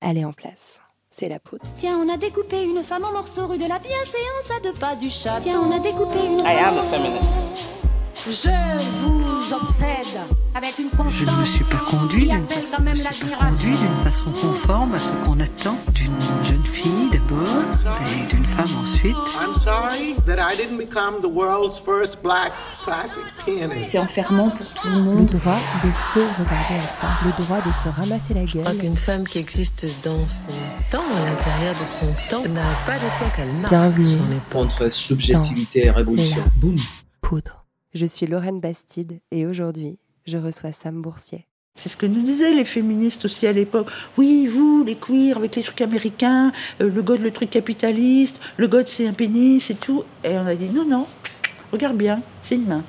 elle est en place. C'est la poudre. Tiens, on a découpé une femme en morceaux rue de la bienséance à deux pas du chat. Tiens, on a découpé une I am a feminist. Je vous obsède avec une constance Je ne me suis pas conduit d'une façon, me conforme à ce qu'on attend d'une jeune fille d'abord et d'une femme ensuite. I'm sorry that I didn't become the world's first black classic pianist. C'est enfermant pour tout le Le monde. droit de se regarder en face, le droit de se ramasser la Je crois gueule. qu'une femme qui existe dans son temps, à l'intérieur de son temps, n'a pas d'époque, elle marque Bienvenue. entre subjectivité et révolution. Boum. poudre. Je suis Lorraine Bastide et aujourd'hui, je reçois Sam Boursier. C'est ce que nous disaient les féministes aussi à l'époque. Oui, vous, les queers, avec les trucs américains, euh, le god, le truc capitaliste, le god, c'est un pénis et tout. Et on a dit non, non, regarde bien, c'est une main.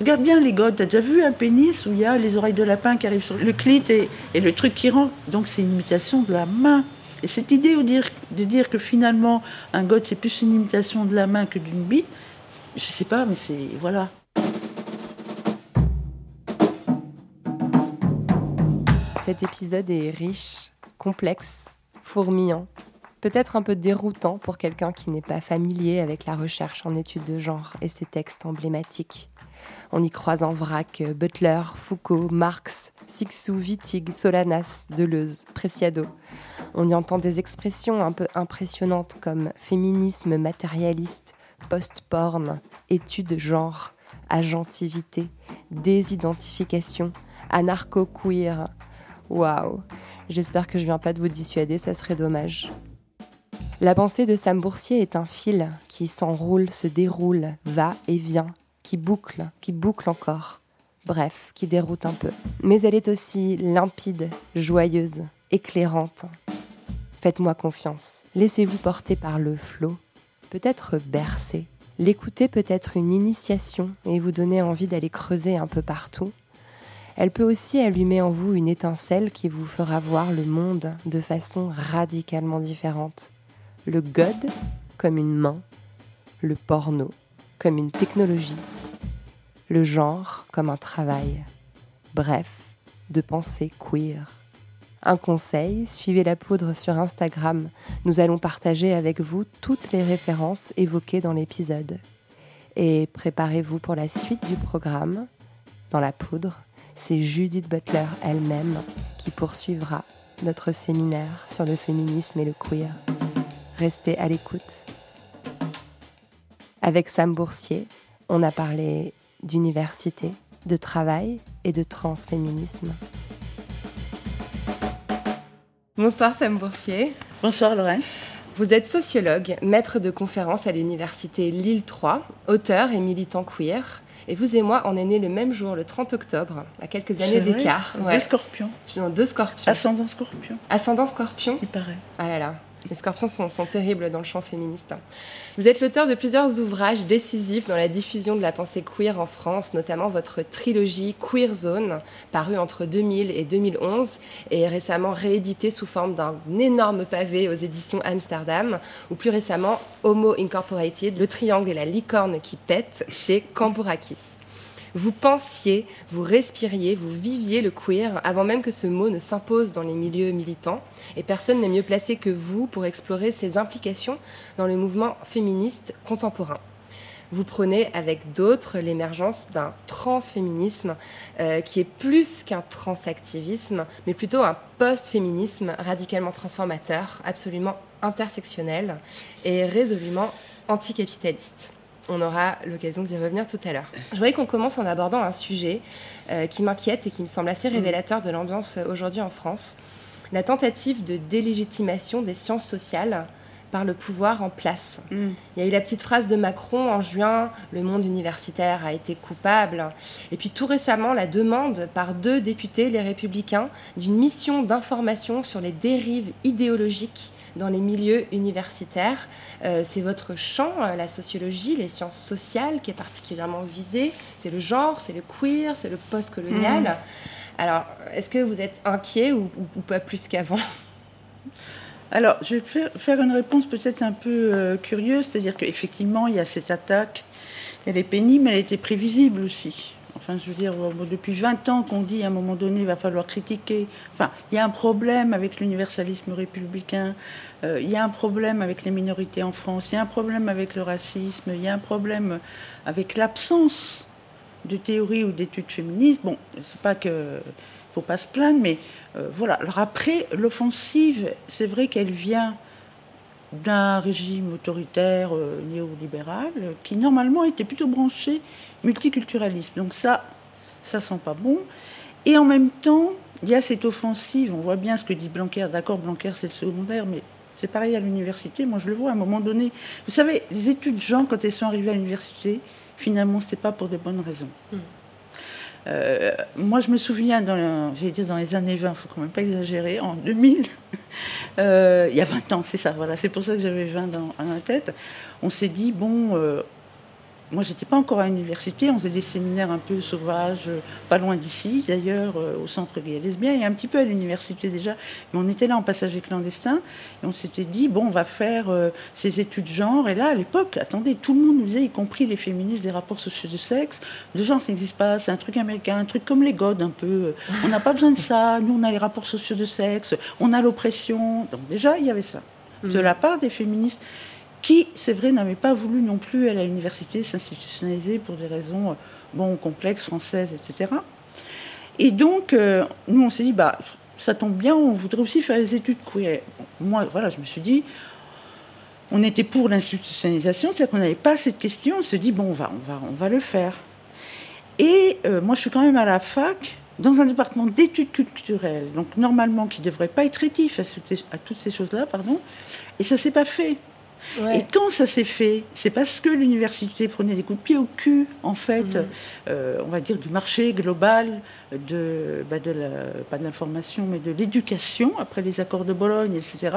Regarde bien les gods, t'as déjà vu un pénis où il y a les oreilles de lapin qui arrivent sur le clit et, et le truc qui rentre? Donc c'est une imitation de la main. Et cette idée de dire, de dire que finalement un god c'est plus une imitation de la main que d'une bite, je sais pas, mais c'est. Voilà. Cet épisode est riche, complexe, fourmillant, peut-être un peu déroutant pour quelqu'un qui n'est pas familier avec la recherche en études de genre et ses textes emblématiques. On y croise en vrac Butler, Foucault, Marx, Sixou, Wittig, Solanas, Deleuze, Preciado. On y entend des expressions un peu impressionnantes comme féminisme matérialiste, post-porn, études genre, agentivité, désidentification, anarcho-queer. Waouh J'espère que je viens pas de vous dissuader, ça serait dommage. La pensée de Sam Boursier est un fil qui s'enroule, se déroule, va et vient, qui boucle, qui boucle encore. Bref, qui déroute un peu. Mais elle est aussi limpide, joyeuse, éclairante. Faites-moi confiance. Laissez-vous porter par le flot, peut-être bercer. L'écouter peut être une initiation et vous donner envie d'aller creuser un peu partout. Elle peut aussi allumer en vous une étincelle qui vous fera voir le monde de façon radicalement différente. Le God comme une main, le porno comme une technologie, le genre comme un travail. Bref, de pensée queer. Un conseil, suivez la poudre sur Instagram. Nous allons partager avec vous toutes les références évoquées dans l'épisode. Et préparez-vous pour la suite du programme. Dans la poudre, c'est Judith Butler elle-même qui poursuivra notre séminaire sur le féminisme et le queer. Restez à l'écoute. Avec Sam Boursier, on a parlé d'université, de travail et de transféminisme. Bonsoir Sam Boursier. Bonsoir Lorraine. Vous êtes sociologue, maître de conférences à l'université Lille 3, auteur et militant queer. Et vous et moi, on est nés le même jour, le 30 octobre, à quelques années d'écart. Deux Ouais. scorpions. Je suis dans deux scorpions. Ascendant scorpion, Ascendant scorpion. il paraît. Ah là là, les scorpions sont, terribles dans le champ féministe. Vous êtes l'auteur de plusieurs ouvrages décisifs dans la diffusion de la pensée queer en France, notamment votre trilogie Queer Zone, parue entre 2000 et 2011 et récemment rééditée sous forme d'un énorme pavé aux éditions Amsterdam, ou plus récemment Homo Incorporated, le triangle et la licorne qui pète chez Cambourakis. Vous pensiez, vous respiriez, vous viviez le queer avant même que ce mot ne s'impose dans les milieux militants. Et personne n'est mieux placé que vous pour explorer ses implications dans le mouvement féministe contemporain. Vous prenez avec d'autres l'émergence d'un transféminisme euh, qui est plus qu'un transactivisme, mais plutôt un post-féminisme radicalement transformateur, absolument intersectionnel et résolument anticapitaliste. On aura l'occasion d'y revenir tout à l'heure. Je voudrais qu'on commence en abordant un sujet euh, qui m'inquiète et qui me semble assez révélateur de l'ambiance euh, aujourd'hui en France. La tentative de délégitimation des sciences sociales par le pouvoir en place. Mm. Il y a eu la petite phrase de Macron en juin, le monde universitaire a été coupable. Et puis tout récemment, la demande par deux députés, les républicains, d'une mission d'information sur les dérives idéologiques dans les milieux universitaires. Euh, c'est votre champ, euh, la sociologie, les sciences sociales, qui est particulièrement visé. C'est le genre, c'est le queer, c'est le post-colonial. Mhm. Alors, est-ce que vous êtes inquiet ou, ou- ou pas plus qu'avant? Alors, je vais faire, faire une réponse peut-être un peu euh, curieuse, c'est-à-dire qu'effectivement, il y a cette attaque, elle est pénible, mais elle était prévisible aussi. Je veux dire, euh, depuis 20 ans qu'on dit à un moment donné, il va falloir critiquer. Enfin, il y a un problème avec l'universalisme républicain, euh, il y a un problème avec les minorités en France, il y a un problème avec le racisme, il y a un problème avec l'absence de théorie ou d'études féministes. Bon, c'est pas que faut pas se plaindre, mais euh, voilà. Alors après, l'offensive, c'est vrai qu'elle vient d'un régime autoritaire euh, néolibéral qui normalement était plutôt branché multiculturalisme. Donc ça, ça sent pas bon. Et en même temps, il y a cette offensive. On voit bien ce que dit Blanquer. D'accord, Blanquer c'est le secondaire, mais c'est pareil à l'université. Moi, je le vois à un moment donné. Vous savez, les études gens, quand elles sont arrivées à l'université, finalement, c'était pas pour de bonnes raisons. Mm. Euh, moi, je me souviens, j'ai été dans les années 20, il faut quand même pas exagérer, en 2000, euh, il y a 20 ans, c'est ça, voilà, c'est pour ça que j'avais 20 dans, la tête, on s'est dit, bon, euh, moi, j'étais pas encore à l'université. On faisait des séminaires un peu sauvages, euh, pas loin d'ici, d'ailleurs, euh, au centre gay et lesbien, et un petit peu à l'université déjà. Mais on était là en passager clandestin, et on s'était dit, bon, on va faire euh, ces études genre. Et là, à l'époque, attendez, tout le monde nous disait, y compris les féministes, des rapports sociaux de sexe. De genre, ça n'existe pas, c'est un truc américain, un truc comme les godes un peu. On n'a pas besoin de ça. Nous, on a les rapports sociaux de sexe, on a l'oppression. Donc déjà, il y avait ça. De la part des féministes qui, c'est vrai, n'avait pas voulu non plus à la université s'institutionnaliser pour des raisons euh, bon, complexes, françaises, etc. Et donc, euh, nous, on s'est dit, bah, ça tombe bien, on voudrait aussi faire les études queer. Moi, voilà, je me suis dit, on était pour l'institutionnalisation, c'est-à-dire qu'on n'avait pas cette question, on se dit, bon, on va, on va, on va le faire. Et euh, moi, je suis quand même à la fac, dans un département d'études culturelles, donc normalement qui ne devrait pas être rétif à, toutes ces choses-là, pardon, et ça s'est pas fait. Ouais. Et quand ça s'est fait, c'est parce que l'université prenait des coups de pied au cul, en fait, Mhm. euh, on va dire, du marché global, de, bah, de la, pas de l'information, mais de l'éducation, après les accords de Bologne, etc.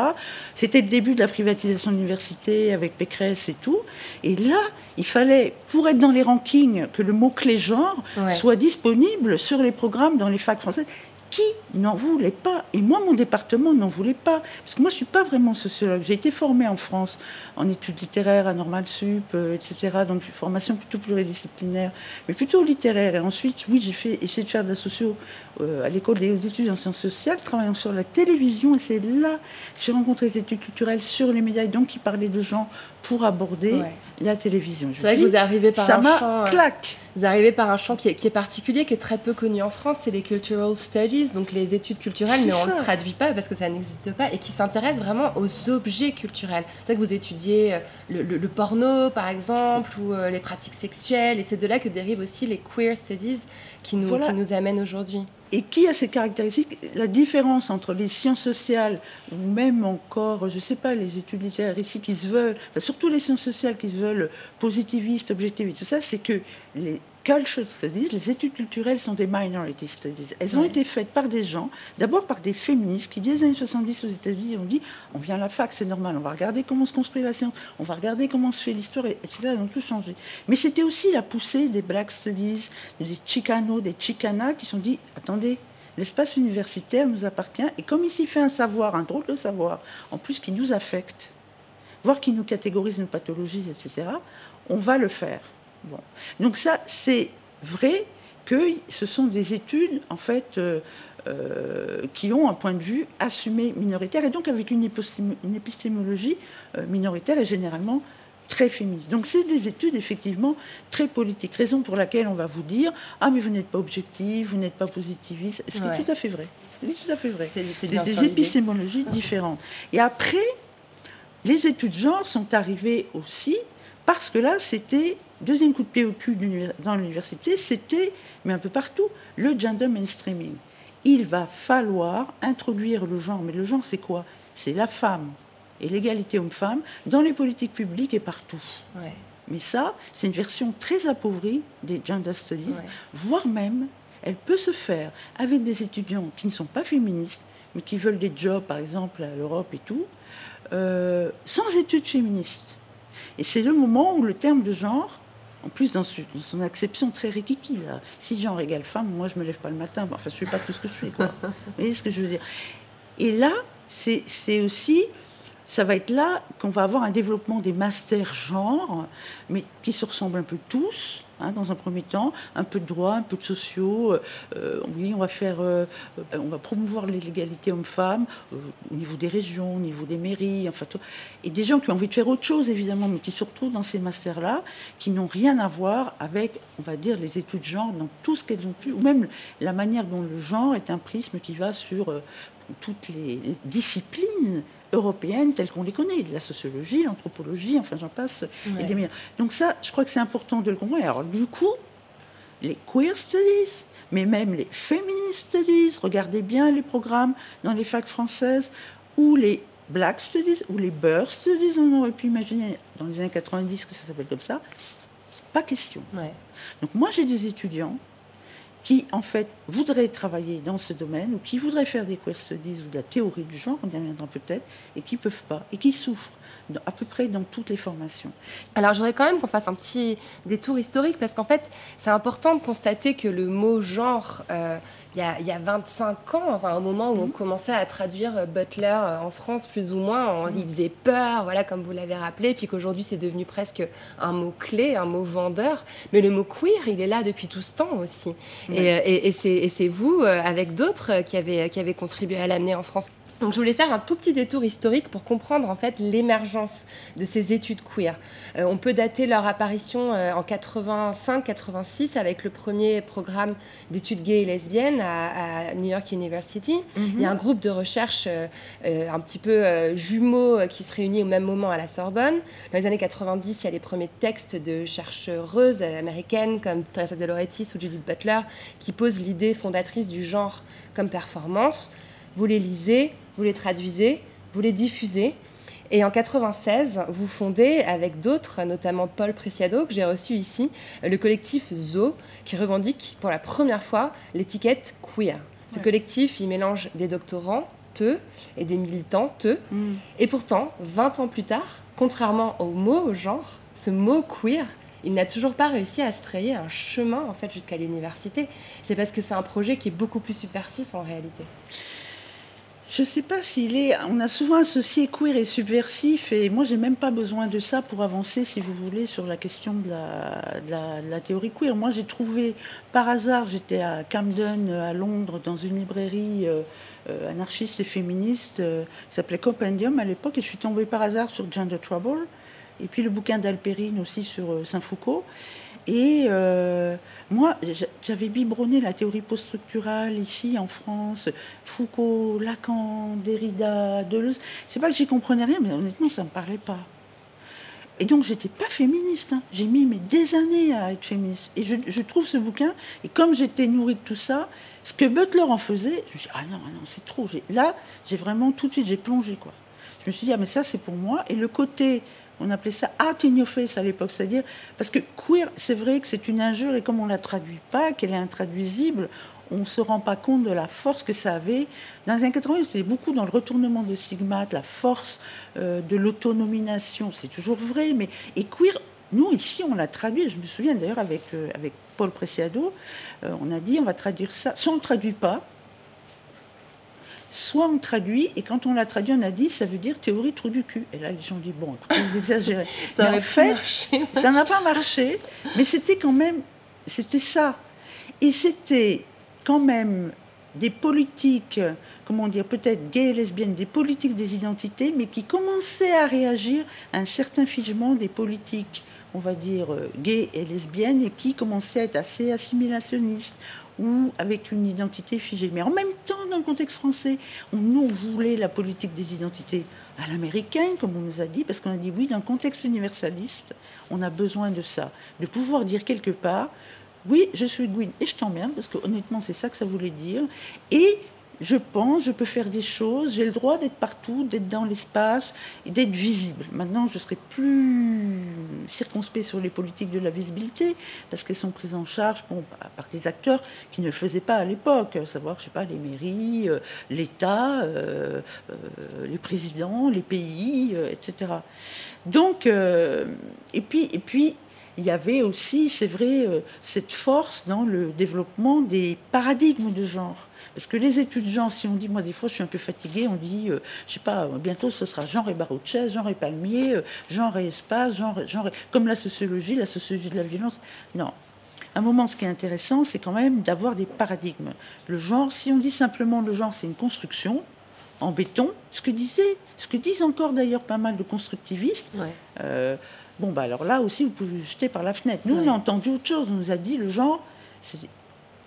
C'était le début de la privatisation de l'université avec Pécresse et tout. Et là, il fallait, pour être dans les rankings, que le mot-clé genre Ouais. soit disponible sur les programmes dans les facs françaises. Qui n'en voulait pas Et moi, mon département n'en voulait pas. Parce que moi, je ne suis pas vraiment sociologue. J'ai été formée en France en études littéraires à Normal Sup, euh, etc. Donc, formation plutôt pluridisciplinaire, mais plutôt littéraire. Et ensuite, oui, j'ai fait essayé de faire de la socio euh, à l'école des études en sciences sociales, travaillant sur la télévision. Et c'est là que j'ai rencontré les études culturelles sur les médias, et donc qui parlaient de gens pour aborder Ouais. la télévision. C'est vrai dis, que vous arrivez par ça un champ. euh, claque. Vous arrivez par un champ qui est, qui est particulier, qui est très peu connu en France, c'est les cultural studies, donc les études culturelles, mais on ne ça. le traduit pas parce que ça n'existe pas, et qui s'intéresse vraiment aux objets culturels. C'est vrai que vous étudiez euh, le, le- le porno, par exemple, ou euh, les pratiques sexuelles, et c'est de là que dérivent aussi les queer studies qui nous, Voilà. qui nous amènent aujourd'hui. et qui a ces caractéristiques? La différence entre les sciences sociales ou même encore, je ne sais pas, les études littéraires ici qui se veulent, enfin, surtout les sciences sociales qui se veulent positivistes, objectivistes, tout ça, c'est que les cultural studies, les études culturelles sont des minority studies. Elles ont Ouais. été faites par des gens, d'abord par des féministes qui, dès les années 70 aux États-Unis, ont dit on vient à la fac, c'est normal, on va regarder comment se construit la science, on va regarder comment se fait l'histoire, et- etc. Elles ont tout changé. Mais c'était aussi la poussée des black studies, des chicanos, des chicanas qui se sont dit attendez, l'espace universitaire nous appartient, et comme il s'y fait un savoir, un drôle de savoir, en plus qui nous affecte, voire qui nous catégorise, nous pathologise, etc., on va le faire. Bon. Donc ça, c'est vrai que ce sont des études, en fait, euh, euh, qui ont un point de vue assumé minoritaire, et donc avec une, épistémo- une épistémologie euh, minoritaire et généralement très féministe. Donc c'est des études effectivement très politiques, raison pour laquelle on va vous dire ah mais vous n'êtes pas objectif, vous n'êtes pas positiviste, ce qui Ouais. est tout à fait vrai. C'est tout à fait vrai. C'est c'est C'est des épistémologies différentes. Et après, les études genre sont arrivées aussi parce que là, c'était deuxième coup de pied au cul dans l'université, c'était, mais un peu partout, le gender mainstreaming. Il va falloir introduire le genre, mais le genre, c'est quoi? C'est la femme et l'égalité homme-femme dans les politiques publiques et partout. Ouais, Mais ça, c'est une version très appauvrie des gender studies, ouais. voire même, elle peut se faire avec des étudiants qui ne sont pas féministes, mais qui veulent des jobs, par exemple, à l'Europe et tout, euh, sans études féministes. Et c'est le moment où le terme de genre, en plus dans, ce- dans son acception très rikiki, là, si genre égale femme, moi je me lève pas le matin, enfin je suis pas tout ce que je suis. Quoi. Vous voyez ce que je veux dire? Et là, c'est c'est aussi, ça va être là qu'on va avoir un développement des masters genre, mais qui se ressemblent un peu tous, hein, dans un premier temps, un peu de droit, un peu de sociaux. euh, euh, oui, on va faire, euh, on va promouvoir l'égalité homme-femme au niveau des régions, au niveau des mairies, enfin tout. Et des gens qui ont envie de faire autre chose, évidemment, mais qui se retrouvent dans ces masters-là, qui n'ont rien à voir avec, on va dire, les études de genre dans tout ce qu'elles ont pu, ou même la manière dont le genre est un prisme qui va sur toutes les disciplines européennes telles qu'on les connaît, la sociologie, l'anthropologie, enfin j'en passe, et Ouais. des meilleurs. Donc ça, je crois que c'est important de le comprendre. Alors du coup, les queer studies, mais même les feminist studies, regardez bien les programmes dans les facs françaises, ou les black studies, ou les birth studies, on aurait pu imaginer dans les années 90 que ça s'appelle comme ça. Pas question. Ouais. Donc moi j'ai des étudiants qui en fait voudraient travailler dans ce domaine ou qui voudraient faire des queer studies ou de la théorie du genre, on y reviendra peut-être, et qui peuvent pas, et qui souffrent à peu près dans toutes les formations. Alors, je voudrais quand même qu'on fasse un petit détour historique parce qu'en fait, c'est important de constater que le mot genre, euh, il y, a, il y a 25 ans, enfin, au moment où on commençait à traduire euh, Butler euh, en France, plus ou moins, on- il faisait peur, voilà, comme vous l'avez rappelé, puis qu'aujourd'hui, c'est devenu presque un mot clé, un mot vendeur. Mais le mot queer, il est là depuis tout ce temps aussi. Et, euh, et- et c'est et c'est vous, avec d'autres, qui avez, qui avez contribué à l'amener en France. Donc, je voulais faire un tout petit détour historique pour comprendre en fait l'émergence de ces études queer. Euh, on peut dater leur apparition euh, en 85-86 avec le premier programme d'études gays et lesbiennes à, à New York University. Il y a un groupe de recherche euh, un petit peu jumeau qui se réunit au même moment à la Sorbonne. Dans les années 90, il y a les premiers textes de chercheuses américaines comme Teresa de Lauretis ou Judith Butler qui posent l'idée fondatrice du genre comme performance. Vous les lisez, vous les traduisez, vous les diffusez. Et en 96, vous fondez avec d'autres, notamment Paul Preciado, que j'ai reçu ici, le collectif Zo, qui revendique pour la première fois l'étiquette queer. Ce Ouais. collectif, il mélange des doctorants, te, et des militants, te. Et pourtant, 20 ans plus tard, contrairement au mot au genre, ce mot queer, il n'a toujours pas réussi à se frayer un chemin en fait jusqu'à l'université. C'est parce que c'est un projet qui est beaucoup plus subversif en réalité. Je ne sais pas s'il est. On a souvent associé queer et subversif, et moi, j'ai même pas besoin de ça pour avancer, si vous voulez, sur la question de la, théorie queer. Moi, j'ai trouvé, par hasard, j'étais à Camden, à Londres, dans une librairie euh, euh, anarchiste et féministe euh, qui s'appelait Compendium à l'époque, et je suis tombée par hasard sur Gender Trouble, et puis le bouquin d'Alpérine aussi sur euh, Saint-Foucault. Et euh, moi, j'a- j'avais biberonné la théorie post-structurale ici en France, Foucault, Lacan, Derrida, Deleuze. C'est pas que j'y comprenais rien, mais honnêtement, ça me parlait pas. Et donc, j'étais pas féministe. hein. J'ai mis mais, des années à être féministe. Et je, trouve ce bouquin, et comme j'étais nourrie de tout ça, ce que Butler en faisait, je me suis dit, ah non, ah non, c'est trop. Là, j'ai vraiment tout de suite, j'ai plongé, quoi. Je me suis dit, ah, mais ça, c'est pour moi. Et le côté, on appelait ça art in face à l'époque, c'est-à-dire, parce que queer, c'est vrai que c'est une injure, et comme on la traduit pas, qu'elle est intraduisible, on se rend pas compte de la force que ça avait. Dans les années 80, c'était beaucoup dans le retournement de stigmate, la force euh, de l'autonomination. C'est toujours vrai, mais et queer, nous ici, on l'a traduit. Je me souviens d'ailleurs avec, euh, avec Paul Preciado, euh, on a dit on va traduire ça. Soit on ne traduit pas, soit on traduit, et quand on l'a traduit, on a dit ça veut dire théorie trou du cul. Et là, les gens disent bon, écoutez, vous exagérez. Ça Mais en fait, marcher. ça n'a pas marché, mais c'était quand même, c'était ça. Et c'était quand même des politiques, comment dire, peut-être gays et lesbiennes, des politiques des identités, mais qui commençaient à réagir à un certain figement des politiques, on va dire, euh, gays et lesbiennes, et qui commençaient à être assez assimilationnistes ou avec une identité figée. Mais en même temps, dans le contexte français, on nous voulait la politique des identités à l'américaine, comme on nous a dit, parce qu'on a dit oui, dans le contexte universaliste, on a besoin de ça, de pouvoir dire quelque part, oui, je suis Gwyn et je t'emmerde, parce que honnêtement, c'est ça que ça voulait dire. Et je pense, je peux faire des choses, j'ai le droit d'être partout, d'être dans l'espace et d'être visible. Maintenant, je serai plus circonspect sur les politiques de la visibilité, parce qu'elles sont prises en charge bon, par- des acteurs qui ne le faisaient pas à l'époque, à savoir, je sais pas, les mairies, euh, l'État, euh, euh, les présidents, les pays, etc. Donc, et puis, et puis, il y avait aussi, c'est vrai, cette force dans le développement des paradigmes de genre. Parce que les études de genre, si on dit, moi des fois je suis un peu fatiguée, on dit, euh, je sais pas, bientôt ce sera genre et chaise, genre et palmier, euh, genre et espace, genre, genre et- comme la sociologie, la sociologie de la violence. Non, un moment, ce qui est intéressant, c'est quand même d'avoir des paradigmes. Le genre, si on dit simplement le genre, c'est une construction en béton, ce que disait, ce que disent encore d'ailleurs pas mal de constructivistes. Ouais. euh, bon, bah alors là aussi, vous pouvez le jeter par la fenêtre. Nous, on a entendu autre chose. On nous a dit le genre, c'est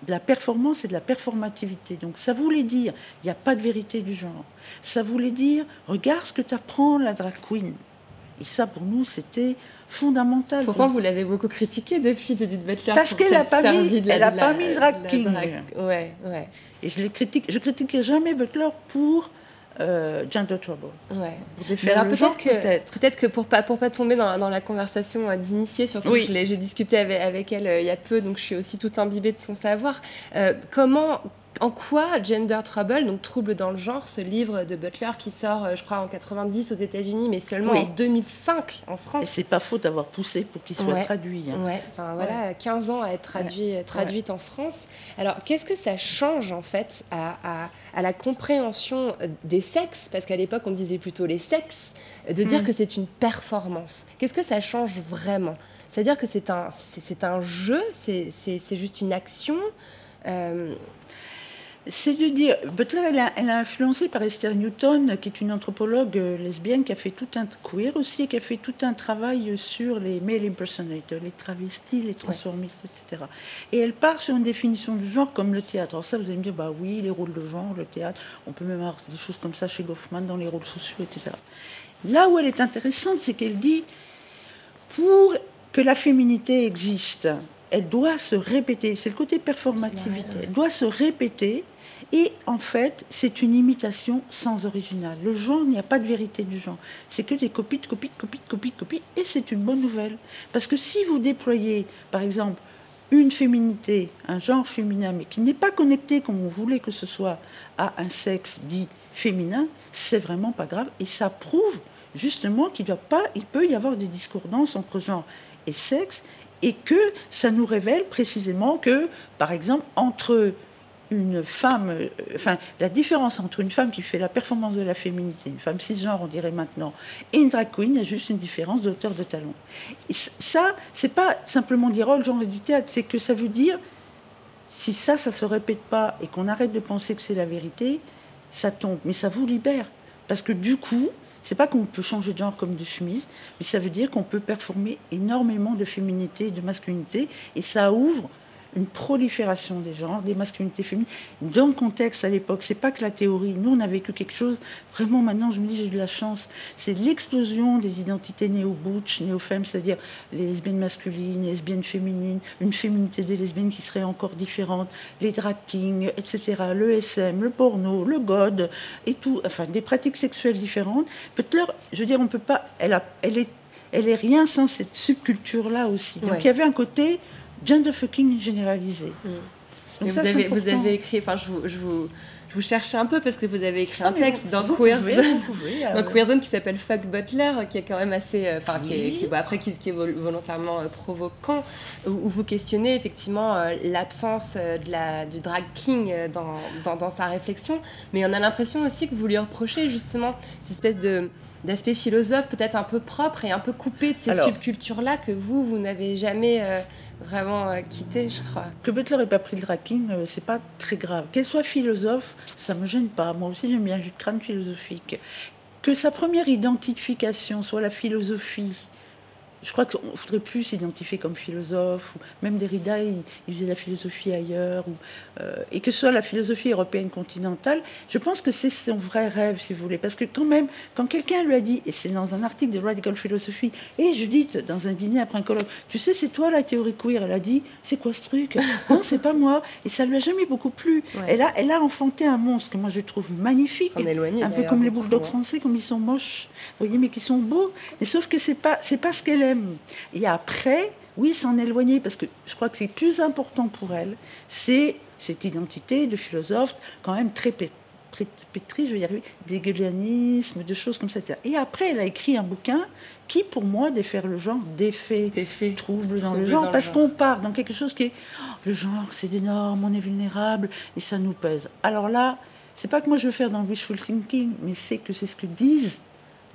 de la performance et de la performativité. Donc ça voulait dire, il n'y a pas de vérité du genre. Ça voulait dire, regarde ce que t'apprend la drag queen. Et ça, pour nous, c'était fondamental. Pourtant, vous l'avez beaucoup critiqué depuis Judith Butler. Parce qu'elle a s'être pas mis- de la- elle a pas mis drag king. Ouais, ouais, Et je je critiquerai jamais Butler pour euh, Gender Trouble. ouais. Mais alors peut-être que peut-être. que pour pas pour pas tomber dans, dans la conversation euh, d'initié, surtout Oui. j'ai discuté avec, avec elle euh, il y a peu, donc je suis aussi tout imbibée de son savoir. Euh, comment en quoi Gender Trouble, donc trouble dans le genre, ce livre de Butler qui sort, euh, je crois, en 90 aux États-Unis, mais seulement Oui. en 2005 en Et France. c'est pas faute d'avoir poussé pour qu'il soit Ouais. traduit. hein. Ouais, enfin voilà, 15 ans à être traduit, traduite en France. Alors, qu'est-ce que ça change en fait à, à- à la compréhension euh, des sexes? Parce qu'à l'époque, on disait plutôt les sexes, euh, de dire Mm. que c'est une performance. Qu'est-ce que ça change vraiment? C'est-à-dire que c'est un, c'est, un jeu, c'est, juste une action? euh, C'est de dire, Butler, elle a, elle a influencé par Esther Newton, qui est une anthropologue euh, lesbienne, qui a fait tout un queer aussi, qui a fait tout un travail sur les male impersonators, les travestis, les transformistes, etc. Et elle part sur une définition du genre comme le théâtre. Alors ça, vous allez me dire, bah oui, les rôles de genre, le théâtre, on peut même avoir des choses comme ça chez Goffman dans les rôles sociaux, etc. Là où elle est intéressante, c'est qu'elle dit, pour que la féminité existe, elle doit se répéter. C'est le côté performativité. Elle doit se répéter. Et en fait, c'est une imitation sans original. Le genre, il n'y a pas de vérité du genre. C'est que des copies, de copies, de copies, de copies, de copies. Et c'est une bonne nouvelle. Parce que si vous déployez, par exemple, une féminité, un genre féminin, mais qui n'est pas connecté comme on voulait que ce soit à un sexe dit féminin, c'est vraiment pas grave. Et ça prouve justement qu'il doit pas, il peut y avoir des discordances entre genre et sexe, et que ça nous révèle précisément que, par exemple, entre une femme, euh, enfin, la différence entre une femme qui fait la performance de la féminité, une femme cisgenre, on dirait maintenant, et une drag queen, il y a juste une différence de hauteur de talon. Ça, c'est pas simplement dire, oh, le genre du théâtre, c'est que ça veut dire, si ça, ça se répète pas et qu'on arrête de penser que c'est la vérité, ça tombe. Mais ça vous libère. Parce que du coup, c'est pas qu'on peut changer de genre comme de chemise, mais ça veut dire qu'on peut performer énormément de féminité et de masculinité, et ça ouvre une prolifération des genres, des masculinités féminines. Dans le contexte à l'époque, c'est pas que la théorie. Nous, on a vécu quelque chose. Vraiment, maintenant, je me dis, j'ai de la chance. C'est l'explosion des identités néo-butch, néo-femmes, c'est-à-dire les lesbiennes masculines, les lesbiennes féminines, une féminité des lesbiennes qui serait encore différente, les drag kings, etc., le SM, le porno, le god, et tout, enfin, des pratiques sexuelles différentes. Butler, je veux dire, on peut pas. Elle, a, elle, est, elle est rien sans cette subculture-là aussi. Donc, Ouais. il y avait un côté gender fucking généralisé. Mm. Donc mais ça, vous, avez, vous important. avez écrit, enfin, je vous, je, vous, je vous cherchais un peu parce que vous avez écrit Ah, un texte vous- dans vous Queer pouvez, Zone. pouvez, euh, Queer Zone qui s'appelle Fuck Butler, qui est quand même assez, euh, enfin qui, est, Oui. qui- bon, après qui, qui est vol- volontairement euh, provoquant, où, où vous questionnez effectivement euh, l'absence de la du drag king dans, dans, dans sa réflexion, mais on a l'impression aussi que vous lui reprochez justement cette espèce de d'aspect philosophe peut-être un peu propre et un peu coupé de ces Alors- subcultures là que vous vous n'avez jamais euh, vraiment euh, quitté, je crois. Que Butler n'ait pas pris le tracking, euh, c'est pas très grave. Qu'elle soit philosophe, ça me gêne pas. Moi aussi, j'aime bien le jus de crâne philosophique. Que sa première identification soit la philosophie. Je crois qu'on ne faudrait plus s'identifier comme philosophe, ou même Derrida, il, il faisait la philosophie ailleurs, ou, euh, et que ce soit la philosophie européenne continentale, je pense que c'est son vrai rêve, si vous voulez. Parce que quand même, quand quelqu'un lui a dit, et c'est dans un article de Radical Philosophy, et Judith, dans un dîner après un colloque, tu sais, c'est toi la théorie queer, elle a dit, c'est quoi ce truc? Non, c'est pas moi. Et ça lui a jamais beaucoup plu. Ouais. Elle, a, elle a enfanté un monstre que moi je trouve magnifique. Un peu comme les bulldogs français, comme ils sont moches, vous voyez, mais qui sont beaux. Mais sauf que c'est pas, c'est pas ce qu'elle Et après, oui, s'en éloigner, parce que je crois que c'est plus important pour elle, c'est cette identité de philosophe, quand même très pé- très pétrie, je vais y arriver, d'hégélianisme, de choses comme ça. etc. Et après, elle a écrit un bouquin qui, pour moi, défaire le genre, défait T'es fait. trouble dans le genre, dans parce qu'on part dans quelque chose qui est oh, le genre, c'est des normes, on est vulnérable et ça nous pèse. Alors là, c'est pas que moi je veux faire dans le wishful thinking, mais c'est que c'est ce que disent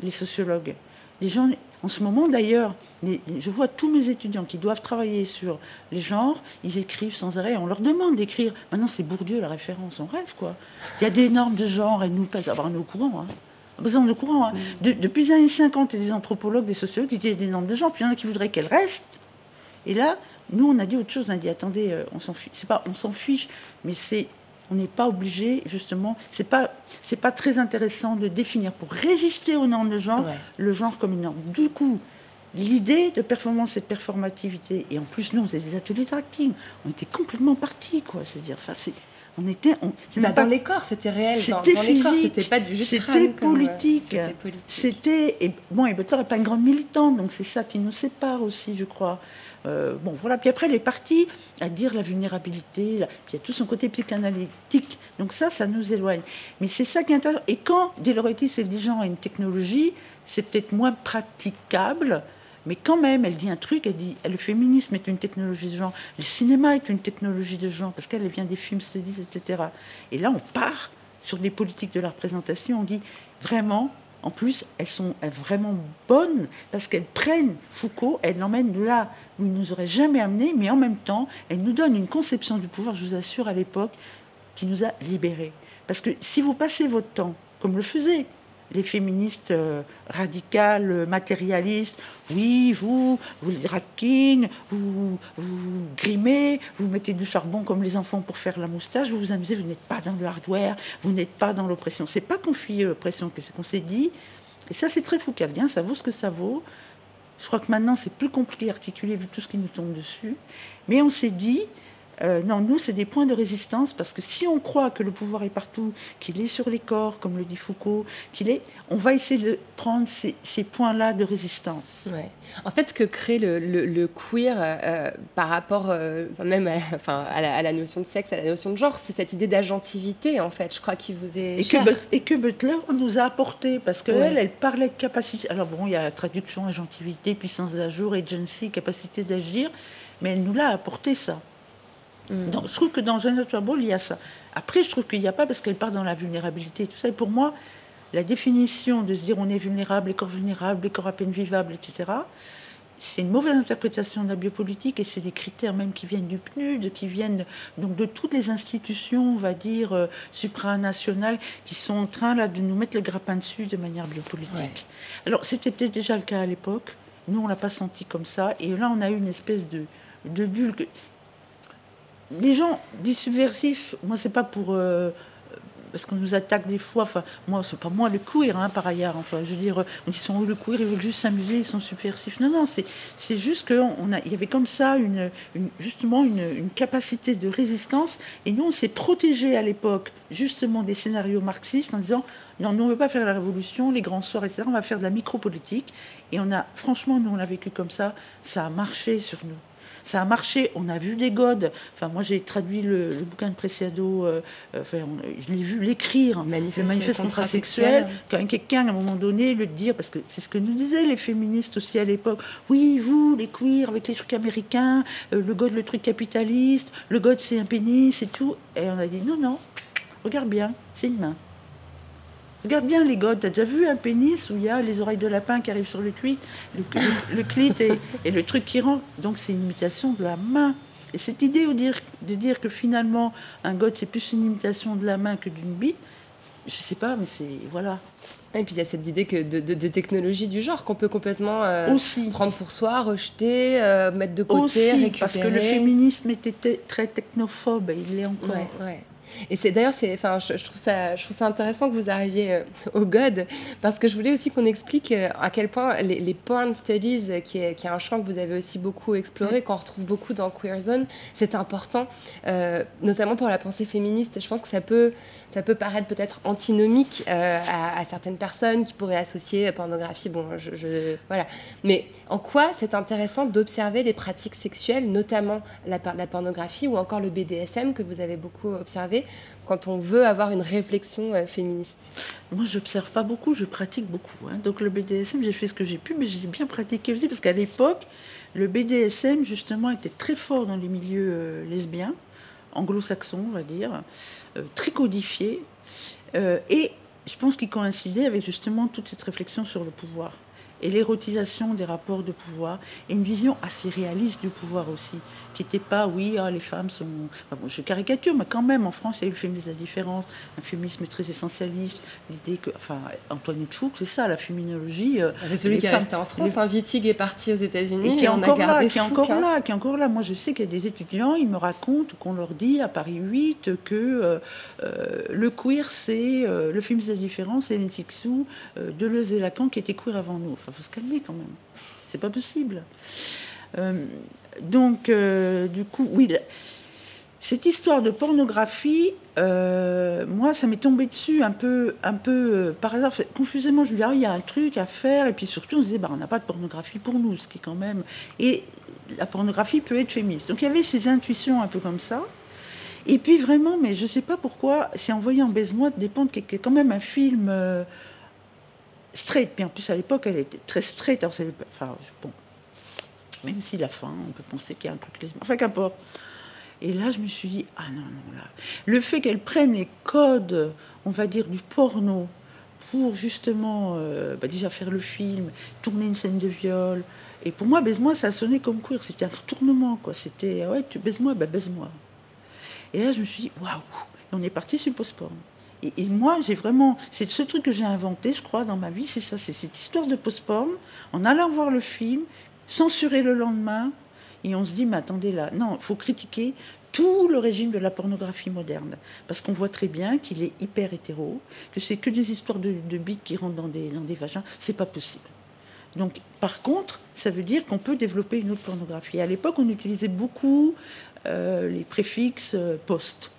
les sociologues. Les gens, en ce moment d'ailleurs, je vois tous mes étudiants qui doivent travailler sur les genres, ils écrivent sans arrêt. On leur demande d'écrire. Maintenant, c'est Bourdieu la référence. On rêve, quoi. Il y a des normes de genre et nous, pas avoir nos courants. Hein. Qu'on est au courant. hein. De- depuis les années 50, il y a des anthropologues, des sociologues qui disent des normes de genre, puis il y en a qui voudraient qu'elles restent. Et là, nous, on a dit autre chose. On a dit attendez, euh, on s'en fiche. C'est pas, on s'en fiche, mais c'est, on n'est pas obligé, justement. C'est pas, c'est pas très intéressant de définir pour résister aux normes de genre Ouais. le genre comme une norme. Du coup, l'idée de performance et de performativité, et en plus, nous, on faisait des ateliers de tracking. On était complètement partis, quoi. Je veux dire, enfin, c'est, on était, on, Bah, pas- dans les corps, c'était réel. Dans, C'était dans les corps, physique, c'était pas du juste c'était euh, politique. C'était politique. C'était et bon et Butler n'est pas une grande militante donc c'est ça qui nous sépare aussi je crois Euh, bon voilà. Puis après elle est partie à dire la vulnérabilité puis il y a tout son côté psychanalytique. Donc ça ça nous éloigne. Mais c'est ça qui est intéressant. Et quand Deloreti c'est des gens à une technologie c'est peut-être moins praticable mais quand même, elle dit un truc, elle dit le féminisme est une technologie de genre, le cinéma est une technologie de genre, parce qu'elle vient des films studies, etc. Et là, on part sur les politiques de la représentation, on dit vraiment, en plus, elles sont vraiment bonnes, parce qu'elles prennent Foucault, elles l'emmènent là où il nous aurait jamais amené, mais en même temps, elles nous donnent une conception du pouvoir, je vous assure, à l'époque, qui nous a libérés. Parce que si vous passez votre temps, comme le faisaient les féministes euh, radicales, matérialistes, oui, vous, vous le drag vous, vous, grimez, vous mettez du charbon comme les enfants pour faire la moustache, vous vous amusez, vous n'êtes pas dans le hardware, vous n'êtes pas dans l'oppression. C'est pas qu'on fuit l'oppression, c'est qu'on s'est dit, et ça c'est très foucaldien, ça vaut ce que ça vaut. Je crois que maintenant c'est plus compliqué à articuler vu tout ce qui nous tombe dessus, mais on s'est dit, euh, non, nous, c'est des points de résistance parce que si on croit que le pouvoir est partout, qu'il est sur les corps, comme le dit Foucault, qu'il est, on va essayer de prendre ces, ces points-là de résistance. Ouais. En fait, ce que crée le, le- le queer euh, par rapport euh, même à, la- enfin, à, la, à la notion de sexe, à la notion de genre, c'est cette idée d'agentivité, en fait. Je crois qu'il vous est cher. Et que Butler nous a apporté, parce qu'elle, Ouais. elle parlait de capacité. Alors bon, il y a traduction, agentivité, puissance d'ajour, agency, capacité d'agir, mais elle nous l'a apporté ça. Mm. Je trouve que dans Janet Trouble, il y a ça. Après, je trouve qu'il n'y a pas parce qu'elle part dans la vulnérabilité et tout ça. Et pour moi, la définition de se dire on est vulnérable, les corps vulnérables, les corps à peine vivables, etc., c'est une mauvaise interprétation de la biopolitique et c'est des critères même qui viennent du PNUD, qui viennent donc de toutes les institutions, on va dire, euh, supranationales, qui sont en train là, de nous mettre le grappin dessus de manière biopolitique. Ouais. Alors, c'était peut-être déjà le cas à l'époque. Nous, on l'a pas senti comme ça. Et là, on a eu une espèce de, de bulle. que- Les gens dits subversifs, moi, c'est pas pour. euh, parce qu'on nous attaque des fois. Enfin, moi, c'est pas moi le queer, hein, par ailleurs. Enfin, je veux dire, ils sont le queer, ils veulent juste s'amuser, ils sont subversifs. Non, non, c'est, juste qu'il y avait comme ça, une, justement, une, capacité de résistance. Et nous, on s'est protégé à l'époque, justement, des scénarios marxistes en disant non, nous, on veut pas faire la révolution, les grands soirs, etc. On va faire de la micropolitique. Et on a, franchement, nous, on l'a vécu comme ça. Ça a marché sur nous. Ça a marché. On a vu des godes. Enfin, moi, j'ai traduit le, le bouquin de Preciado. euh, euh, enfin, on- je l'ai vu l'écrire. Manifester le manifeste contrasexuel. Quand quelqu'un, à un moment donné, le dire, parce que c'est ce que nous disaient les féministes aussi à l'époque. Oui, vous, les queers, avec les trucs américains, euh, le god, le truc capitaliste, le god, c'est un pénis et tout. Et on a dit non, non, regarde bien, c'est une main. Regarde bien les godes, t'as déjà vu un pénis où il y a les oreilles de lapin qui arrivent sur le clit, le, le- le clit et, et le truc qui rentre? Donc c'est une imitation de la main. Et cette idée de dire, de dire que finalement un god c'est plus une imitation de la main que d'une bite, je sais pas, mais c'est voilà. Et puis il y a cette idée que de, de- de technologie du genre qu'on peut complètement euh, Aussi. prendre pour soi, rejeter, euh, mettre de côté, Aussi, récupérer. parce que le féminisme était très technophobe et il l'est encore. Ouais, ouais. Et c'est d'ailleurs, c'est, enfin, je, je trouve ça, je trouve ça intéressant que vous arriviez euh, au God, parce que je voulais aussi qu'on explique euh, à quel point les, les porn studies, euh, qui est, qui est un champ que vous avez aussi beaucoup exploré, qu'on retrouve beaucoup dans Queer Zone, c'est important, notamment pour la pensée féministe. Je pense que ça peut, ça peut paraître peut-être antinomique euh, à, certaines personnes qui pourraient associer pornographie. Bon, je, voilà. Mais en quoi c'est intéressant d'observer les pratiques sexuelles, notamment la, la pornographie ou encore le BDSM que vous avez beaucoup observé, quand on veut avoir une réflexion euh, féministe? Moi, j'observe pas beaucoup, je pratique beaucoup. hein. Donc le BDSM, j'ai fait ce que j'ai pu, mais j'ai bien pratiqué aussi, parce qu'à l'époque, le BDSM, justement, était très fort dans les milieux euh, lesbiens, anglo-saxons, on va dire, euh, très codifié. Euh, et je pense qu'il coïncidait avec justement toute cette réflexion sur le pouvoir. Et l'érotisation des rapports de pouvoir et une vision assez réaliste du pouvoir aussi, qui n'était pas, oui, ah, les femmes sont... Enfin, bon, je caricature, mais quand même, en France, il y a eu le féminisme de la différence, un féminisme très essentialiste, l'idée que... Enfin, Antoine Fouque, c'est ça, la féminologie. euh, C'est celui qui est resté en France. les- Un Wittig est parti aux États-Unis. et qui est encore là, qui est Fouque, encore hein. là, qui est encore là. Moi, je sais qu'il y a des étudiants, ils me racontent qu'on leur dit à Paris 8 que euh, euh, le queer, c'est euh, le film de la différence, c'est euh, Deleuze et Lacan qui étaient queer avant nous. Faut se calmer quand même. C'est pas possible. Euh, donc, euh, du coup, oui. Cette histoire de pornographie, euh, moi, ça m'est tombé dessus un peu, un peu par hasard. Confusément, je me dis, ah, il y a un truc à faire. Et puis surtout, on se disait, bah, on n'a pas de pornographie pour nous, ce qui est quand même. Et la pornographie peut être féministe. Donc il y avait ces intuitions un peu comme ça. Et puis vraiment, mais je ne sais pas pourquoi, c'est envoyé en baise-moi dépendre, qui est quand même un film straight. Puis en plus, à l'époque, elle était très straight. Alors, enfin, bon, même si la fin, on peut penser qu'il y a un truc lesbien. Enfin, qu'importe. Et là, je me suis dit, ah non, non, là. Le fait qu'elle prenne les codes, on va dire, du porno pour justement, euh, bah, déjà faire le film, tourner une scène de viol. Et pour moi, baise-moi, ça sonné comme queer. C'était un retournement, quoi. C'était, ouais, tu baise-moi, bah, baise-moi. Et là, je me suis dit, waouh, Et on est parti sur le post-porn. Et, moi, j'ai vraiment, c'est ce truc que j'ai inventé, je crois, dans ma vie, c'est ça, c'est cette histoire de post-porn, en allant voir le film, censuré le lendemain, et on se dit, mais attendez là, non, il faut critiquer tout le régime de la pornographie moderne, parce qu'on voit très bien qu'il est hyper hétéro, que c'est que des histoires de, de bites qui rentrent dans des, dans vagins, c'est pas possible. Donc, par contre, ça veut dire qu'on peut développer une autre pornographie. À l'époque, on utilisait beaucoup euh, les préfixes euh, post.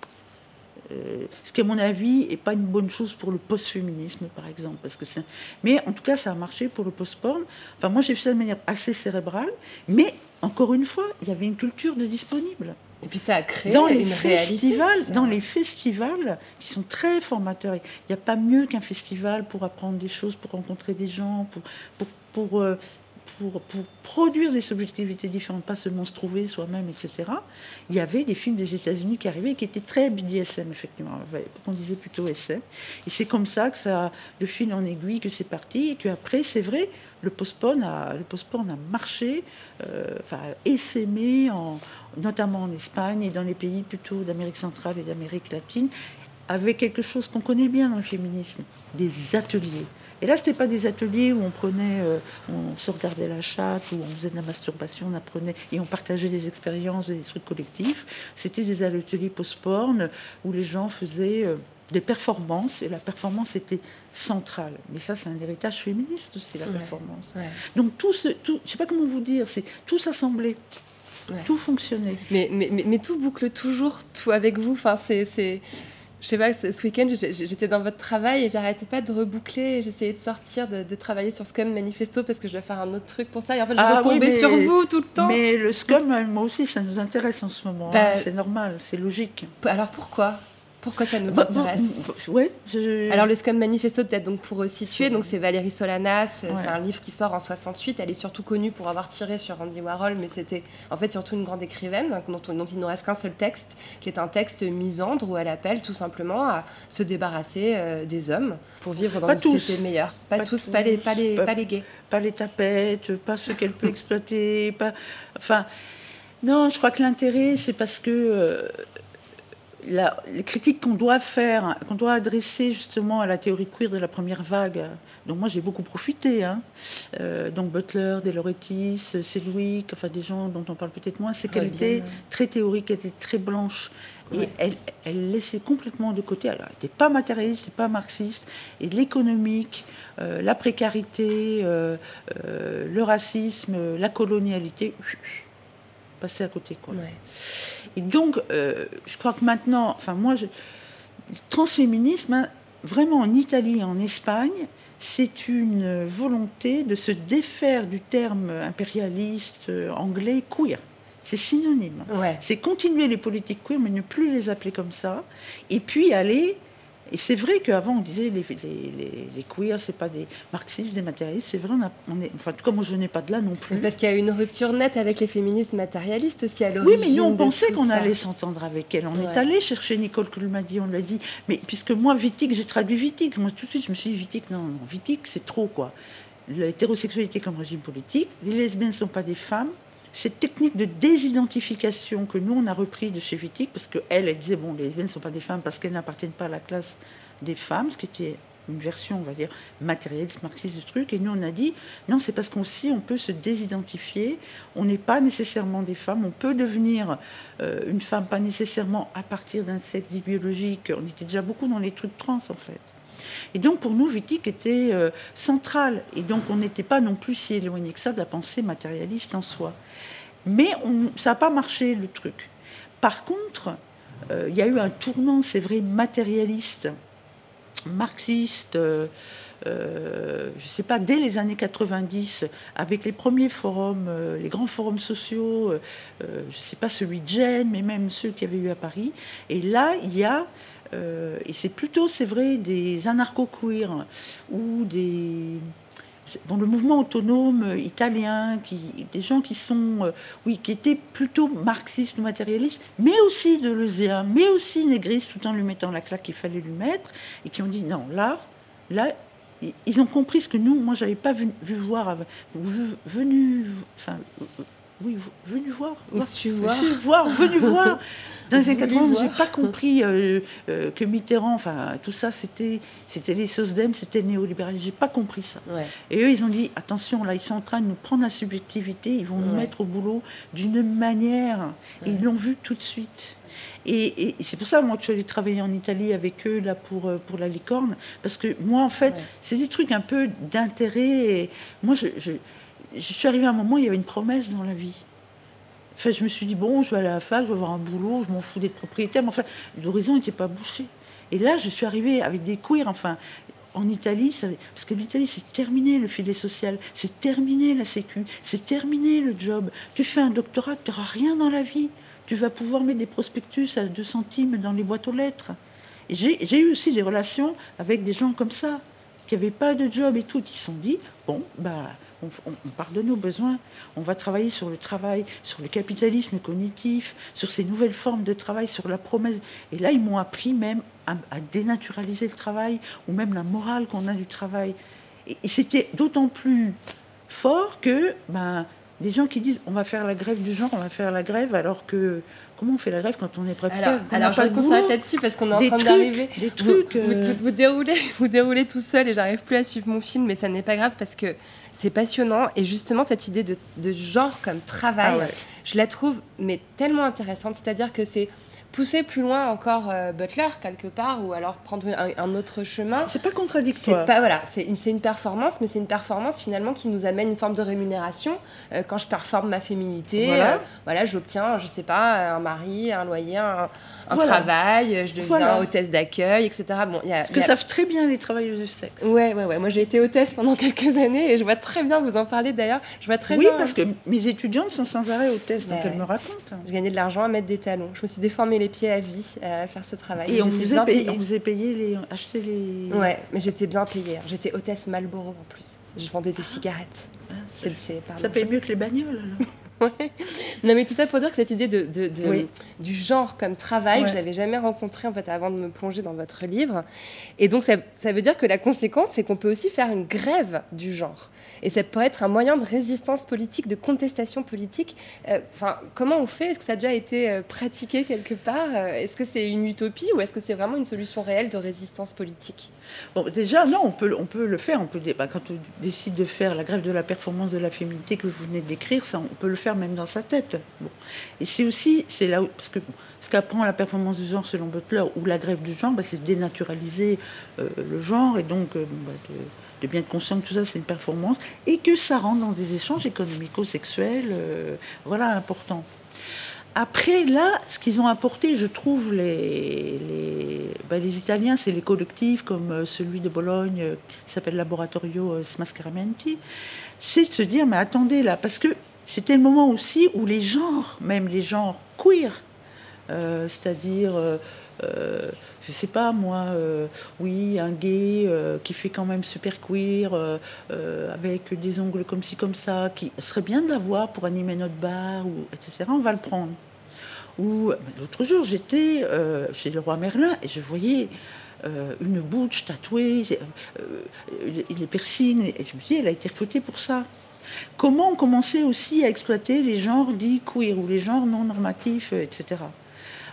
Euh, ce qui, à mon avis, n'est pas une bonne chose pour le post-féminisme, par exemple. Parce que c'est- mais en tout cas, ça a marché pour le post-porn. Enfin, moi, j'ai fait ça de manière assez cérébrale. Mais, encore une fois, il y avait une culture de disponible Et puis ça a créé dans les une festivals, dans les festivals qui sont très formateurs. Il n'y a pas mieux qu'un festival pour apprendre des choses, pour rencontrer des gens, pour pour pour, euh, pour, produire des subjectivités différentes, pas seulement se trouver soi-même, etc. Il y avait des films des États-Unis qui arrivaient qui étaient très BDSM, effectivement. Ouais, On disait plutôt SM. Et c'est comme ça que ça, de fil en aiguille, que c'est parti. Et qu'après, c'est vrai, le post-porn a, le a marché, euh, enfin, essaimé, en, notamment en Espagne et dans les pays plutôt d'Amérique centrale et d'Amérique latine, avec quelque chose qu'on connaît bien dans le féminisme, des ateliers. Et là, ce n'était pas des ateliers où on prenait, euh, on se regardait la chatte, où on faisait de la masturbation, on apprenait et on partageait des expériences, des trucs collectifs. C'était des ateliers post-porn où les gens faisaient euh, des performances et la performance était centrale. Mais ça, c'est un héritage féministe aussi, la Ouais. performance. Ouais. Donc tout, ce, tout, je sais pas comment vous dire, c'est tout s'assemblait, Ouais. tout fonctionnait. Mais, mais, mais, mais tout boucle toujours tout avec vous. Enfin, c'est... Je sais pas, ce ce week-end, j'étais dans votre travail et j'arrêtais pas de reboucler. J'essayais de sortir, de, de travailler sur Scum Manifesto parce que je dois faire un autre truc pour ça. Et en fait, je Ah retombais sur vous tout le temps. Mais le scum, moi aussi, ça nous intéresse en ce moment. Bah, hein, c'est normal, c'est logique. Alors pourquoi? Pourquoi ça nous Bah, bon, intéresse ouais, je- Alors le Scum Manifesto, peut-être donc pour situer, donc c'est Valérie Solanas, Ouais. c'est un livre qui sort en 68, elle est surtout connue pour avoir tiré sur Andy Warhol, mais c'était en fait surtout une grande écrivaine hein, dont, dont il ne reste qu'un seul texte, qui est un texte misandre où elle appelle tout simplement à se débarrasser euh, des hommes pour vivre dans Pas une tous. société meilleure. Pas, Pas tous, pas les, pas les, tous, pas les gays. pas les tapettes, pas ceux qu'elle peut exploiter, pas. Enfin, non, je crois que l'intérêt, c'est parce que euh, la- les critiques qu'on doit faire, qu'on doit adresser justement à la théorie queer de la première vague, dont moi j'ai beaucoup profité, hein, euh, donc Butler, Deloretis, Sedgwick, enfin des gens dont on parle peut-être moins, c'est qu'elle était très théorique, elle était très blanche. Et Ouais. elle, elle laissait complètement de côté, alors elle n'était pas matérialiste, c'est pas marxiste, et l'économique, euh, la précarité, euh, le racisme, la colonialité, passer à côté. Quoi. Ouais. Et donc, euh, je crois que maintenant, enfin moi, je, le transféminisme, hein, vraiment en Italie et en Espagne, c'est une volonté de se défaire du terme impérialiste euh, anglais queer. C'est synonyme. Ouais. C'est continuer les politiques queer, mais ne plus les appeler comme ça. Et puis aller. Et c'est vrai qu'avant, on disait les, les, les, les queers, c'est pas des marxistes, des matérialistes. C'est vrai, on, a, on est. Enfin, en tout cas, moi, je n'ai pas de là non plus. Parce qu'il y a eu une rupture nette avec les féministes matérialistes aussi à Oui, l'origine. mais nous, on pensait qu'on allait s'entendre avec elle. On Ouais. est allé chercher Nicole Kulmadi, on l'a dit. Mais puisque moi, Wittig, j'ai traduit Wittig. Moi, tout de suite, je me suis dit, Wittig, non, non, Wittig, c'est trop, quoi. l'hétérosexualité comme régime politique, les lesbiennes ne sont pas des femmes. Cette technique de désidentification que nous, on a repris de chez Wittig, parce qu'elle, elle disait, bon, les lesbiennes ne sont pas des femmes parce qu'elles n'appartiennent pas à la classe des femmes, ce qui était une version, on va dire, matérialiste, marxiste du truc. Et nous, on a dit, non, c'est parce qu'aussi, on peut se désidentifier. On n'est pas nécessairement des femmes. On peut devenir euh, une femme, pas nécessairement à partir d'un sexe biologique. On était déjà beaucoup dans les trucs trans, en fait. Et donc, pour nous, Wittig était euh, central. Et donc, on n'était pas non plus si éloigné que ça de la pensée matérialiste en soi. Mais ça n'a pas marché, le truc. Par contre, euh, il y a eu un tournant, c'est vrai, matérialiste marxiste, euh, je ne sais pas, dès les années 90, avec les premiers forums, les grands forums sociaux, je ne sais pas celui de Gênes, mais même ceux qu'il y avait eu à Paris. Et là, il y a, et c'est plutôt, c'est vrai, des anarcho-queer ou des bon, le mouvement autonome euh, italien, qui, des gens qui sont, euh, oui, qui étaient plutôt marxistes ou matérialistes, mais aussi de l'euséen, mais aussi négristes, tout en lui mettant la claque qu'il fallait lui mettre, et qui ont dit non, là, là, ils ont compris ce que nous, moi, j'avais pas vu, voir, venu, enfin, oui, venu voir. Su voir. voir, venu voir. Dans les années 80, j'ai pas compris euh, euh, que Mitterrand, enfin, tout ça, c'était, c'était les SOSDEM, c'était néolibéral. J'ai pas compris ça. Et eux, ils ont dit, attention, là, ils sont en train de nous prendre la subjectivité, ils vont nous mettre au boulot d'une manière. Ils l'ont vu tout de suite. Et, c'est pour ça, moi, que je suis allée travailler en Italie avec eux, là, pour, euh, pour la licorne. Parce que moi, en fait, c'est des trucs un peu d'intérêt. Moi, je, je je suis arrivée à un moment où il y avait une promesse dans la vie. Enfin, je me suis dit, bon, je vais aller à la fac, je vais avoir un boulot, je m'en fous d'être propriétaire. Mais enfin, l'horizon n'était pas bouché. Et là, je suis arrivée avec des queers, enfin, en Italie, parce que l'Italie, c'est terminé le filet social, c'est terminé la sécu, c'est terminé le job. Tu fais un doctorat, tu n'auras rien dans la vie. Tu vas pouvoir mettre des prospectus à 2 centimes dans les boîtes aux lettres. J'ai eu aussi des relations avec des gens comme ça, qui n'avaient pas de job et tout, qui se sont dit, bon, bah on, part de nos besoins, on va travailler sur le travail, sur le capitalisme cognitif, sur ces nouvelles formes de travail, sur la promesse. Et là, ils m'ont appris même à, dénaturaliser le travail, ou même la morale qu'on a du travail. Et, c'était d'autant plus fort que ben, des gens qui disent on va faire la grève du genre, on va faire la grève, alors que comment on fait la grève quand on est prêt Alors, alors je qu'on s'arrête là-dessus parce qu'on est en train d'arriver. Des trucs. Vous, euh, vous, déroulez, vous déroulez tout seul et j'arrive plus à suivre mon film, mais ça n'est pas grave parce que c'est passionnant et justement cette idée de, genre comme travail, ah je la trouve mais tellement intéressante. C'est-à-dire que c'est pousser plus loin encore euh, Butler quelque part ou alors prendre un, autre chemin. C'est pas contradictoire. C'est pas voilà, c'est une, une, performance, mais c'est une performance finalement qui nous amène une forme de rémunération. Euh, quand je performe ma féminité, voilà, euh, voilà j'obtiens, je sais pas, un mari, un loyer, un, travail, je deviens hôtesse d'accueil, etc. Bon, y a, Ce que savent très bien les travailleuses du sexe. Ouais, ouais, ouais. Moi, j'ai été hôtesse pendant quelques années et je vois très bien vous en parler d'ailleurs. Je vois très oui, bien. Oui, parce que mes étudiantes sont sans arrêt hôtesses, donc elles me racontent. Je gagnais de l'argent à mettre des talons. Je me suis déformée les pieds à vie à faire ce travail. Et on vous, a payé, on vous a payé les, acheté les. Ouais, mais j'étais bien payée. Hein. J'étais hôtesse Malboro en plus. Je vendais des cigarettes. Ah, ça paye mieux que les bagnoles alors. Non, mais tout ça pour dire que cette idée de, du genre comme travail, je je l'avais jamais rencontré en fait avant de me plonger dans votre livre. Et donc ça, ça veut dire que la conséquence, c'est qu'on peut aussi faire une grève du genre. Et ça peut être un moyen de résistance politique, de contestation politique. Euh, enfin, comment on fait? Est-ce que ça a déjà été euh, pratiqué quelque part? Euh, Est-ce que c'est une utopie ou est-ce que c'est vraiment une solution réelle de résistance politique? Bon, déjà, non, on peut, on peut le faire. On peut, bah, quand on décide de faire la grève de la performance de la féminité que vous venez de décrire, ça, on peut le faire même dans sa tête. Et c'est aussi, c'est là où, parce que ce qu'apprend la performance du genre selon Butler ou la grève du genre, bah, c'est dénaturaliser euh, le genre et donc euh, bah, de, bien être conscient que tout ça c'est une performance et que ça rentre dans des échanges économico-sexuels, euh, voilà, important. Après, là, ce qu'ils ont apporté, je trouve, les, les, bah, les Italiens, c'est les collectifs comme celui de Bologne qui s'appelle Laboratorio Smascaramenti, c'est de se dire, mais attendez là, parce que c'était le moment aussi où les genres, même les genres queer, euh, c'est-à-dire, euh, euh, je sais pas moi, oui, un gay qui fait quand même super queer, avec des ongles comme ci, comme ça, qui serait bien de l'avoir pour animer notre bar, ou, etc., on va le prendre. Ou l'autre jour, j'étais chez le roi Merlin et je voyais euh, une bouche tatouée, euh, les piercings. Et je me dis, elle a été recrutée pour ça. Comment on commençait aussi à exploiter les genres dits queer ou les genres non normatifs, etc.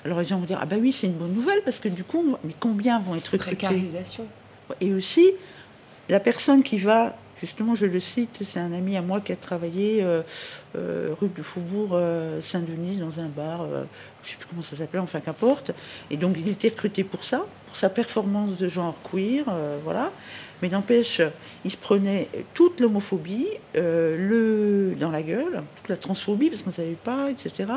Alors les gens vont dire, ah ben oui, c'est une bonne nouvelle parce que du coup, mais combien vont être recrutés? Précarisation. Et aussi, la personne qui va, justement, je le cite, c'est un ami à moi qui a travaillé euh, euh, rue du Faubourg euh, Saint-Denis dans un bar, je ne sais plus comment ça s'appelait, enfin qu'importe. Et donc il était recruté pour ça, pour sa performance de genre queer, voilà. Mais n'empêche, il se prenait toute l'homophobie euh, le, dans la gueule, toute la transphobie, parce qu'on ne savait pas, etc.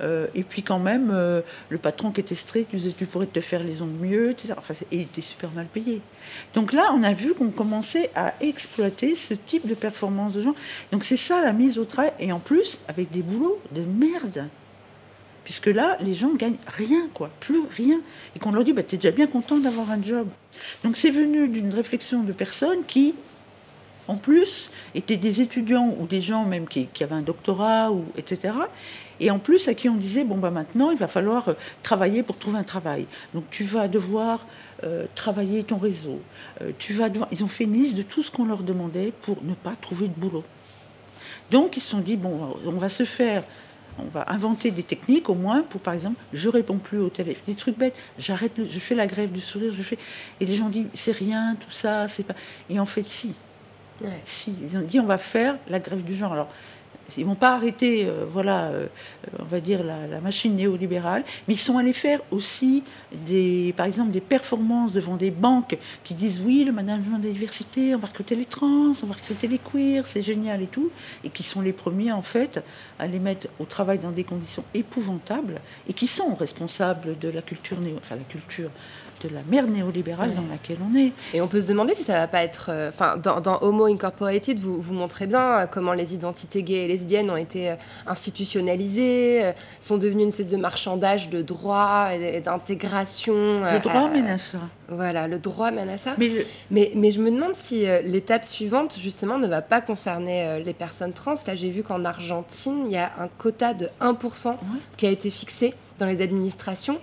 Euh, et puis quand même, euh, le patron qui était strict, tu pourrais te faire les ongles mieux, etc. Et il était super mal payé. Donc là, on a vu qu'on commençait à exploiter ce type de performance de gens. Donc c'est ça la mise au travail, et en plus, avec des boulots de merde. Puisque là, les gens gagnent rien, quoi, plus rien. Et qu'on leur dit, bah, tu es déjà bien content d'avoir un job. Donc c'est venu d'une réflexion de personnes qui, en plus, étaient des étudiants ou des gens même qui, avaient un doctorat, ou, etc. Et en plus, à qui on disait, bon, bah, maintenant, il va falloir euh, travailler pour trouver un travail. Donc tu vas devoir euh, travailler ton réseau. Euh, tu vas. Ils ont fait une liste de tout ce qu'on leur demandait pour ne pas trouver de boulot. Donc ils se sont dit, bon, on va se faire on va inventer des techniques au moins pour, par exemple, je réponds plus au téléphone. Des trucs bêtes, j'arrête, je fais la grève du sourire, je fais. Et les gens disent, c'est rien, tout ça, c'est pas. Et en fait, si. Ouais. Si. Ils ont dit, on va faire la grève du genre. Alors, ils vont pas arrêter, euh, voilà, euh, on va dire, la, la machine néolibérale, mais ils sont allés faire aussi, des, par exemple, des performances devant des banques qui disent, oui, le management de la diversité, on va recruter les trans, on va recruter les queers, c'est génial et tout, et qui sont les premiers, en fait, à les mettre au travail dans des conditions épouvantables, et qui sont responsables de la culture, néo, enfin, la culture, de la merde néolibérale Ouais. dans laquelle on est. Et on peut se demander si ça va pas être. euh, Enfin, dans, dans Homo Incorporated, vous, vous montrez bien euh, comment les identités gays et lesbiennes ont été euh, institutionnalisées, sont devenues une espèce de marchandage de droit et, d'intégration. Le droit mène à ça. Voilà, le droit mène à ça. Mais le- Mais, mais je me demande si l'étape suivante, justement, ne va pas concerner les personnes trans. Là, j'ai vu qu'en Argentine, il y a un quota de 1% qui a été fixé dans les administrations.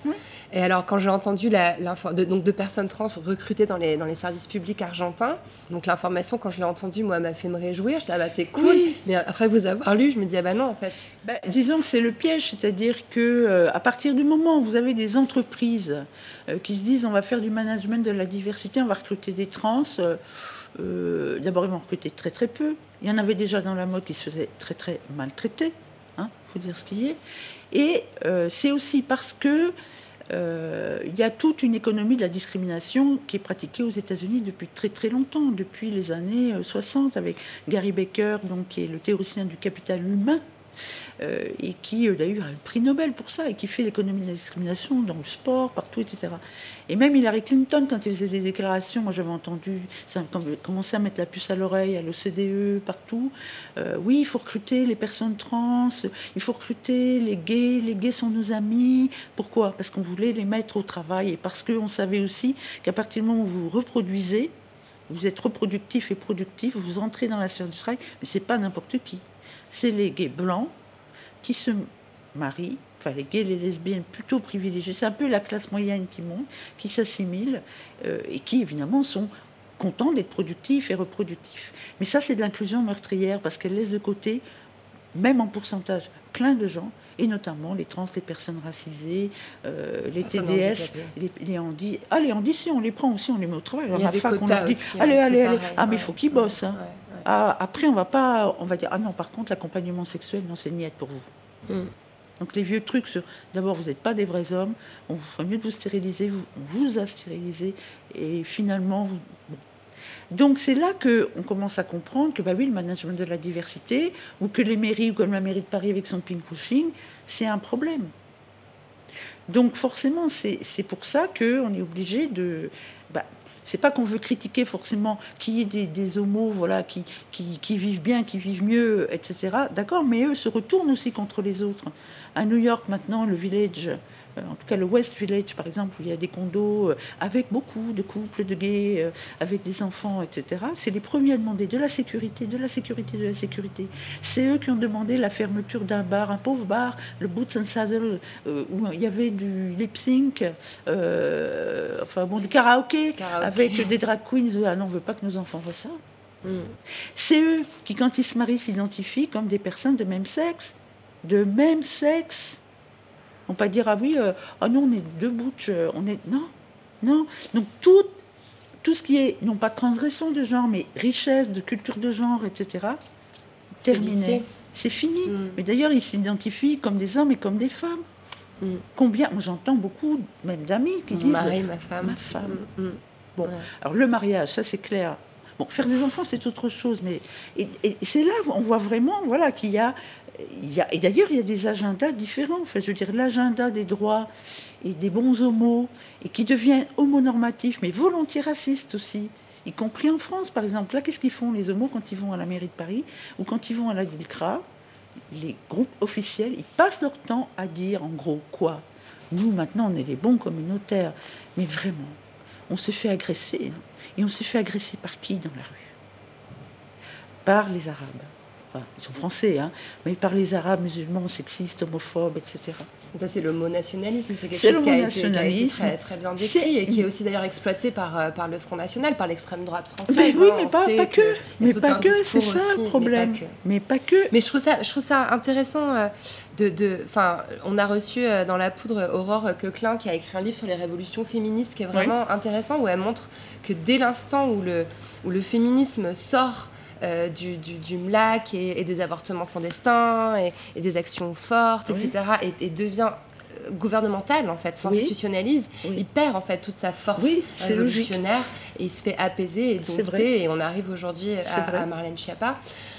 Et alors, quand j'ai entendu la, de, donc personnes trans recrutées dans les, dans les services publics argentins, donc l'information, quand je l'ai entendue, moi, m'a fait me réjouir. Je dis, ah bah, c'est cool. Oui. Mais après vous avoir lu, je me dis, ah bah non, en fait. Ben, disons que c'est le piège, c'est-à-dire que euh, à partir du moment où vous avez des entreprises euh, qui se disent on va faire du management de la diversité, on va recruter des trans, euh, d'abord ils vont recruter très très peu. Il y en avait déjà dans la mode qui se faisaient très très maltraiter, hein, faut dire ce qui est. Et euh, c'est aussi parce que euh, y a toute une économie de la discrimination qui est pratiquée aux États-Unis depuis très très longtemps, depuis les années euh, 60, avec Gary Baker, donc, qui est le théoricien du capital humain, euh, et qui euh, d'ailleurs a le prix Nobel pour ça, et qui fait l'économie de la discrimination dans le sport, partout, etc. Et même Hillary Clinton, quand elle faisait des déclarations, moi j'avais entendu, ça com- commençait à mettre la puce à l'oreille, à l'OCDE, partout. Euh, oui, il faut recruter les personnes trans, il faut recruter les gays, les gays sont nos amis. Pourquoi? Parce qu'on voulait les mettre au travail, et parce qu'on savait aussi qu'à partir du moment où vous vous reproduisez, vous êtes reproductif et productif, vous entrez dans la sphère du travail, mais c'est pas n'importe qui. C'est les gays blancs qui se marient, enfin les gays, les lesbiennes plutôt privilégiés. C'est un peu la classe moyenne qui monte, qui s'assimile euh, et qui évidemment sont contents d'être productifs et reproductifs. Mais ça, c'est de l'inclusion meurtrière parce qu'elle laisse de côté, même en pourcentage, plein de gens, et notamment les trans, les personnes racisées, euh, les TDS, les, les handis. Ah, les handis, si on les prend aussi, on les met au travail. Alors, Il y a ma fac, on dit, aussi, allez, hein, allez, allez. pareil, Ah, mais il ouais. faut qu'ils bossent. hein. Ouais. Ah, après, on va pas, on va dire, ah non, par contre, l'accompagnement sexuel, non, c'est niette pour vous. Mm. Donc les vieux trucs sur, d'abord, vous n'êtes pas des vrais hommes, on vous ferait mieux de vous stériliser, vous, on vous a stérilisé, et finalement, vous... bon. Donc c'est là que on commence à comprendre que, bah oui, le management de la diversité, ou que les mairies, ou comme la mairie de Paris avec son pink pushing, c'est un problème. Donc forcément, c'est c'est pour ça qu'on est obligé de... C'est pas qu'on veut critiquer forcément qu'il y des, homos voilà, qui, qui, qui vivent bien, qui vivent mieux, etc. D'accord, mais eux se retournent aussi contre les autres. À New York, maintenant, le village en tout cas le West Village par exemple, où il y a des condos euh, avec beaucoup de couples de gays, euh, avec des enfants, etc. C'est les premiers à demander de la sécurité, de la sécurité, de la sécurité. C'est eux qui ont demandé la fermeture d'un bar, un pauvre bar, le Boots and Saddle, euh, où il y avait du lip sync, euh, enfin bon, du karaoké, Karaoké. avec des drag queens. Ah non, on veut pas que nos enfants voient ça. Mm. C'est eux qui, quand ils se marient, s'identifient comme des personnes de même sexe. De même sexe. On peut pas dire, ah oui, euh, ah non, on est deux bouches, euh, on est. Non, non. Donc tout, tout ce qui est, non pas transgression de genre, mais richesse de culture de genre, etc., terminé. C'est fini. Mm. Mais d'ailleurs, ils s'identifient comme des hommes et comme des femmes. Mm. Combien Moi, j'entends beaucoup, même d'amis, qui Mon disent. mari, ma femme. ma femme. Mm, mm. Bon, Ouais. alors le mariage, ça c'est clair. Bon, faire des enfants, c'est autre chose, mais et, et c'est là où on voit vraiment, voilà, qu'il y a, et d'ailleurs il y a des agendas différents. Enfin, je veux dire, l'agenda des droits et des bons homos et qui devient homonormatif, mais volontiers raciste aussi, y compris en France, par exemple. Là, qu'est-ce qu'ils font les homos quand ils vont à la mairie de Paris ou quand ils vont à la DILCRA? Les groupes officiels, ils passent leur temps à dire, en gros, quoi? Nous, maintenant, on est les bons communautaires, mais vraiment on se fait agresser. hein. Et on se fait agresser par qui dans la rue? Par les Arabes. Enfin, ils sont français, hein, mais par les Arabes musulmans, sexistes, homophobes, etc. Ça, c'est le mot nationalisme. C'est quelque chose qui a, été, qui a été nationalisme. très, très bien décrit et qui est aussi d'ailleurs exploité par, euh, par le Front National, par l'extrême droite française. Mais oui, hein. mais pas, que Mais pas que, c'est ça aussi, le mais problème. pas que. Mais pas que. Mais je trouve ça, je trouve ça intéressant euh, de, de, enfin, on a reçu euh, dans la poudre Aurore Coquelin qui a écrit un livre sur les révolutions féministes qui est vraiment intéressant où elle montre que dès l'instant où le, où le féminisme sort euh, du, du, du MLAC et, et des avortements clandestins et, et des actions fortes, Oui. etc., et, et devient euh, gouvernemental en fait, s'institutionnalise, Oui. il perd en fait toute sa force Oui, révolutionnaire et il se fait apaiser et dompter et on arrive aujourd'hui à, à Marlène Schiappa.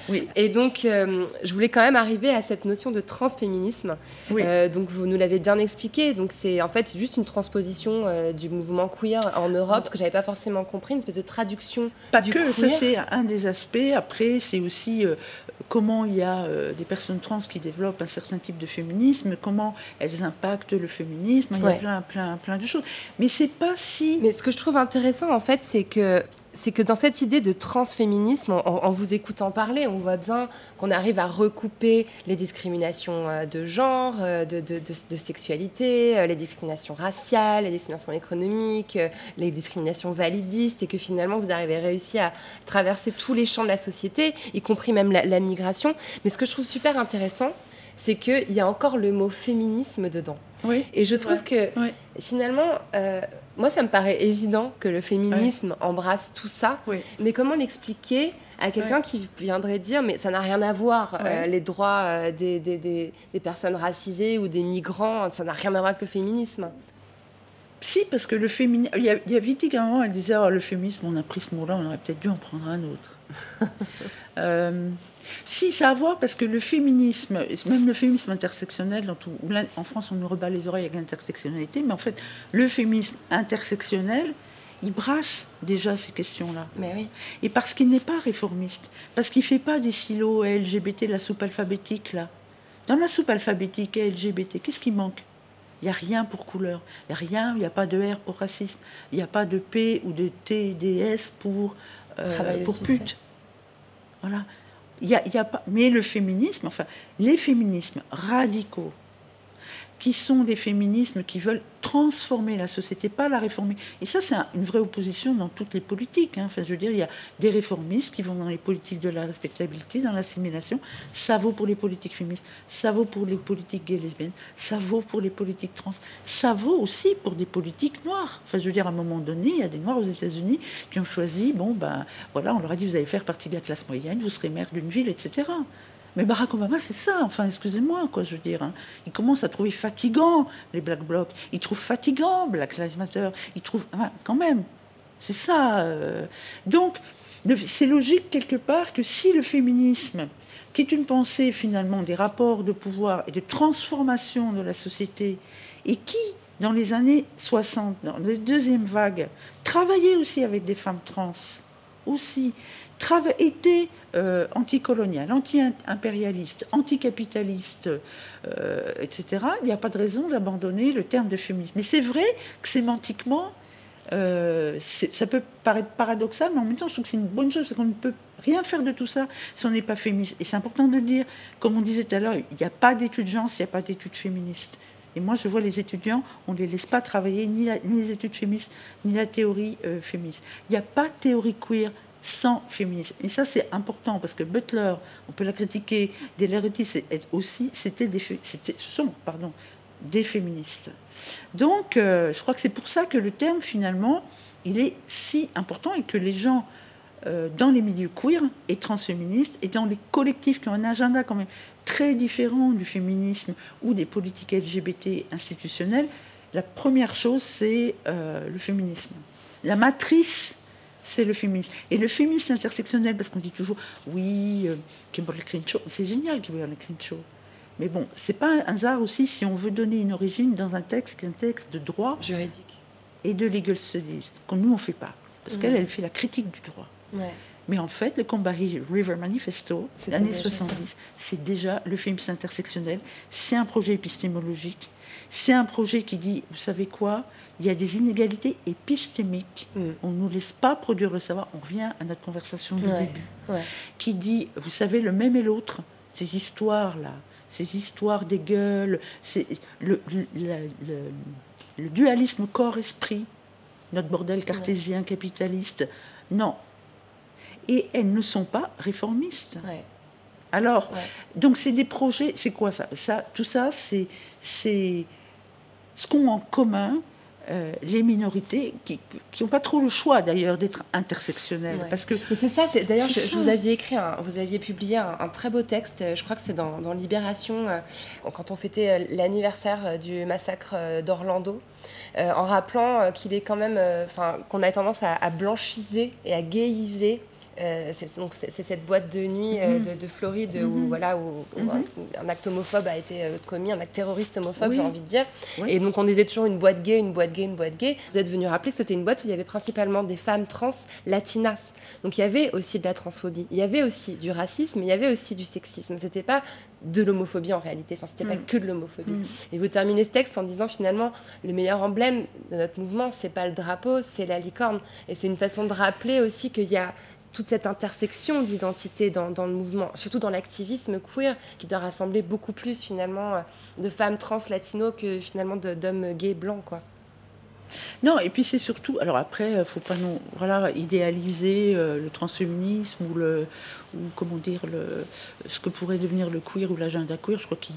Oui. Et donc, euh, je voulais quand même arriver à cette notion de transféminisme. Oui. Euh, donc, vous nous l'avez bien expliqué. Donc, c'est en fait juste une transposition euh, du mouvement queer en Europe, ce que j'avais pas forcément compris, une espèce de traduction. Pas du que, ça queer. c'est un des aspects. Après, c'est aussi comment il y a des personnes trans qui développent un certain type de féminisme, comment elles impactent le féminisme. Il y Ouais. a plein, plein, plein de choses. Mais c'est pas si. Mais ce que je trouve intéressant, en fait, c'est que c'est que dans cette idée de transféminisme, en, vous écoutant parler, on voit bien qu'on arrive à recouper les discriminations euh, de genre, euh, de, sexualité, euh, les discriminations raciales, les discriminations économiques, les discriminations validistes, et que finalement vous arrivez réussi à traverser tous les champs de la société, y compris même la, la migration. Mais ce que je trouve super intéressant, c'est qu'il y a encore le mot féminisme dedans. Oui. Et je trouve que Ouais. finalement, euh, moi, ça me paraît évident que le féminisme embrasse tout ça. Mais comment l'expliquer à quelqu'un qui viendrait dire mais ça n'a rien à voir, euh, les droits euh, des, des- des- des personnes racisées ou des migrants, ça n'a rien à voir avec le féminisme. Si, parce que le féminisme. Il y a, il y a Wittig, à un moment, elle disait oh, le féminisme, on a pris ce mot-là, on aurait peut-être dû en prendre un autre. Euh, si, ça a à voir parce que le féminisme, même le féminisme intersectionnel, où là, en France on nous rebat les oreilles avec l'intersectionnalité, mais en fait, le féminisme intersectionnel, il brasse déjà ces questions-là. Mais oui. Et parce qu'il n'est pas réformiste, parce qu'il ne fait pas des silos LGBT, la soupe alphabétique, là. Dans la soupe alphabétique LGBT, qu'est-ce qui manque? Il n'y a rien pour couleur. Il n'y a rien, il n'y a pas de R pour racisme. Il n'y a pas de P ou de T, S pour, euh, pour pute. sexe. Voilà. Il y a, y a pas, mais le féminisme, enfin, les féminismes radicaux, qui sont des féminismes qui veulent transformer la société, pas la réformer. Et ça, c'est un- une vraie opposition dans toutes les politiques. hein. Enfin, je veux dire, il y a des réformistes qui vont dans les politiques de la respectabilité, dans l'assimilation. Ça vaut pour les politiques féministes, ça vaut pour les politiques gays lesbiennes, ça vaut pour les politiques trans, ça vaut aussi pour des politiques noires. Enfin, je veux dire, à un moment donné, il y a des noirs aux États-Unis qui ont choisi, bon, ben, voilà, on leur a dit, vous allez faire partie de la classe moyenne, vous serez maire d'une ville, etc. Mais Barack Obama, c'est ça, enfin, excusez-moi, quoi, je veux dire. hein. Il commence à trouver fatigant les Black Blocs. Il trouve fatigant Black Lives Matter. Il trouve. enfin, quand même, c'est ça. euh. Donc, c'est logique quelque part que si le féminisme, qui est une pensée finalement des rapports de pouvoir et de transformation de la société, et qui, dans les années 60, dans la deuxième vague, travaillait aussi avec des femmes trans, aussi été euh, anticolonial, anti-impérialiste, anticapitaliste, euh, etc., il n'y a pas de raison d'abandonner le terme de féminisme. Mais c'est vrai que sémantiquement, euh, ça peut paraître paradoxal, mais en même temps, je trouve que c'est une bonne chose, parce qu'on ne peut rien faire de tout ça si on n'est pas féministe. Et c'est important de le dire. Comme on disait tout à l'heure, il n'y a pas d'études gens s'il n'y a pas d'études féministes. Et moi, je vois les étudiants, on ne les laisse pas travailler ni les études féministes, ni la théorie euh, féministe. Il n'y a pas de théorie queer sans féminisme. Et ça, c'est important, parce que Butler, on peut la critiquer, Delarity, c'est aussi, c'était des, c'était, sont, pardon, des féministes. Donc, euh, je crois que c'est pour ça que le terme, finalement, il est si important et que les gens euh, dans les milieux queer et transféministes et dans les collectifs qui ont un agenda quand même très différent du féminisme ou des politiques LGBT institutionnelles, la première chose, c'est euh, le féminisme. La matrice, c'est le féminisme. Et le féminisme intersectionnel, parce qu'on dit toujours, oui, euh, Kimberly Crenshaw, c'est génial Kimberly Crenshaw. Mais bon, c'est pas un hasard aussi si on veut donner une origine dans un texte qui est un texte de droit Juridique. et de legal studies, qu'on nous on fait pas. Parce Mhm. qu'elle, elle fait la critique du droit. Ouais. Mais en fait, le combat River Manifesto, l'année déjà ça. 70, c'est déjà le féminisme intersectionnel. C'est un projet épistémologique. C'est un projet qui dit, vous savez quoi? Il y a des inégalités épistémiques. Mm. On ne nous laisse pas produire le savoir. On revient à notre conversation du Ouais. début. Ouais. Qui dit, vous savez, le même et l'autre, ces histoires-là, ces histoires des gueules, c'est le, le- la- le- le dualisme corps-esprit, notre bordel cartésien capitaliste. Non. Et elles ne sont pas réformistes. Alors, donc c'est des projets, c'est quoi ça, ça Tout ça, c'est c'est ce qu'ont en commun euh, les minorités qui n'ont pas trop le choix d'ailleurs d'être intersectionnelles. Ouais. Parce que c'est ça, c'est d'ailleurs, je, vous aviez écrit, un- vous aviez publié un, un très beau texte, euh, je crois que c'est dans, dans Libération, euh, quand on fêtait l'anniversaire du massacre d'Orlando, euh, en rappelant qu'il est quand même, euh, enfin, qu'on a tendance à, à blanchiser et à gayiser. Euh, c'est cette boîte de nuit euh, Mhm. de, de Floride où Mhm. voilà où, où Mhm. un, un acte homophobe a été euh, commis, un acte terroriste homophobe, Oui. j'ai envie de dire. Oui. Et donc on disait toujours une boîte gay, une boîte gay, une boîte gay. Vous êtes venu rappeler que c'était une boîte où il y avait principalement des femmes trans latinas. Donc il y avait aussi de la transphobie, il y avait aussi du racisme, il y avait aussi du sexisme. C'était pas de l'homophobie en réalité, enfin c'était pas que de l'homophobie. Et vous terminez ce texte en disant finalement le meilleur emblème de notre mouvement, c'est pas le drapeau, c'est la licorne. Et c'est une façon de rappeler aussi qu'il y a toute cette intersection d'identité dans, le mouvement, surtout dans l'activisme queer, qui doit rassembler beaucoup plus finalement euh, de femmes trans latino que finalement d'hommes gays blancs, quoi. Non, et puis c'est surtout, alors après, il faut pas non, voilà, idéaliser euh, le transféminisme ou le, ou comment dire, le, ce que pourrait devenir le queer ou l'agenda queer. Je crois que,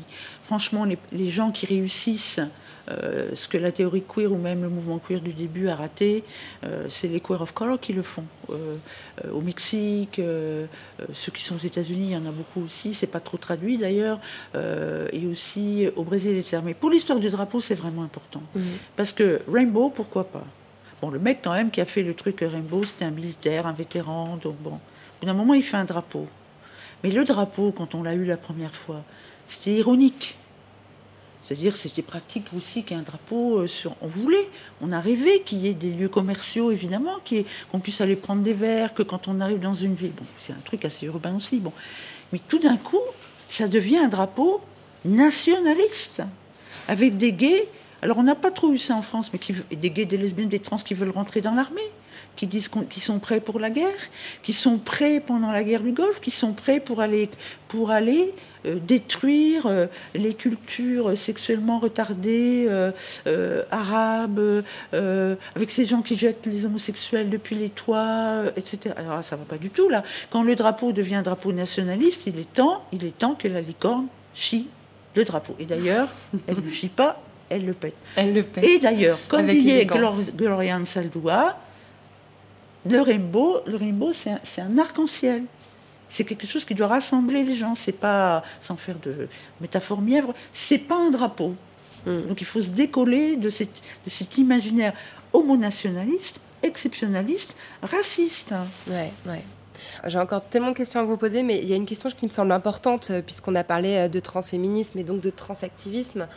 franchement, les, les gens qui réussissent euh, ce que la théorie queer ou même le mouvement queer du début a raté, euh, c'est les queer of color qui le font. Euh, euh, au Mexique, euh, euh, ceux qui sont aux États-Unis, il y en a beaucoup aussi. C'est pas trop traduit d'ailleurs, euh, et aussi au Brésil, etc. Mais pour l'histoire du drapeau, c'est vraiment important. Parce que Rainbow, pourquoi pas? Bon, le mec, quand même, qui a fait le truc Rainbow, c'était un militaire, un vétéran, donc bon. Au bout d'un moment, il fait un drapeau. Mais le drapeau, quand on l'a eu la première fois, c'était ironique. C'est-à-dire, c'était pratique aussi qu'il y ait un drapeau euh, sur. On voulait, on a rêvé qu'il y ait des lieux commerciaux, évidemment, qu'on puisse aller prendre des verres, que quand on arrive dans une ville. Bon, c'est un truc assez urbain aussi, bon. Mais tout d'un coup, ça devient un drapeau nationaliste, avec des gays. Alors, on n'a pas trop eu ça en France, mais qui, des gays, des lesbiennes, des trans qui veulent rentrer dans l'armée, qui disent qu'ils sont prêts pour la guerre, qui sont prêts pendant la guerre du Golfe, qui sont prêts pour aller, pour aller euh, détruire euh, les cultures sexuellement retardées euh, euh, arabes, euh, avec ces gens qui jettent les homosexuels depuis les toits, euh, etc. Alors ça va pas du tout là. Quand le drapeau devient drapeau nationaliste, il est temps, il est temps que la licorne chie le drapeau. Et d'ailleurs, elle ne chie pas, elle le pète. Elle le pète. Et d'ailleurs, comme disait Gloriane Saldua, le rainbow, le rainbow c'est un, arc-en-ciel. C'est quelque chose qui doit rassembler les gens. C'est pas, sans faire de métaphore mièvre, c'est pas un drapeau. Mm. Donc il faut se décoller de, cette, de cet imaginaire homonationaliste, exceptionnaliste, raciste. Ouais, ouais. J'ai encore tellement de questions à vous poser, mais il y a une question qui me semble importante, euh, puisqu'on a parlé euh, de transféminisme et donc de transactivisme.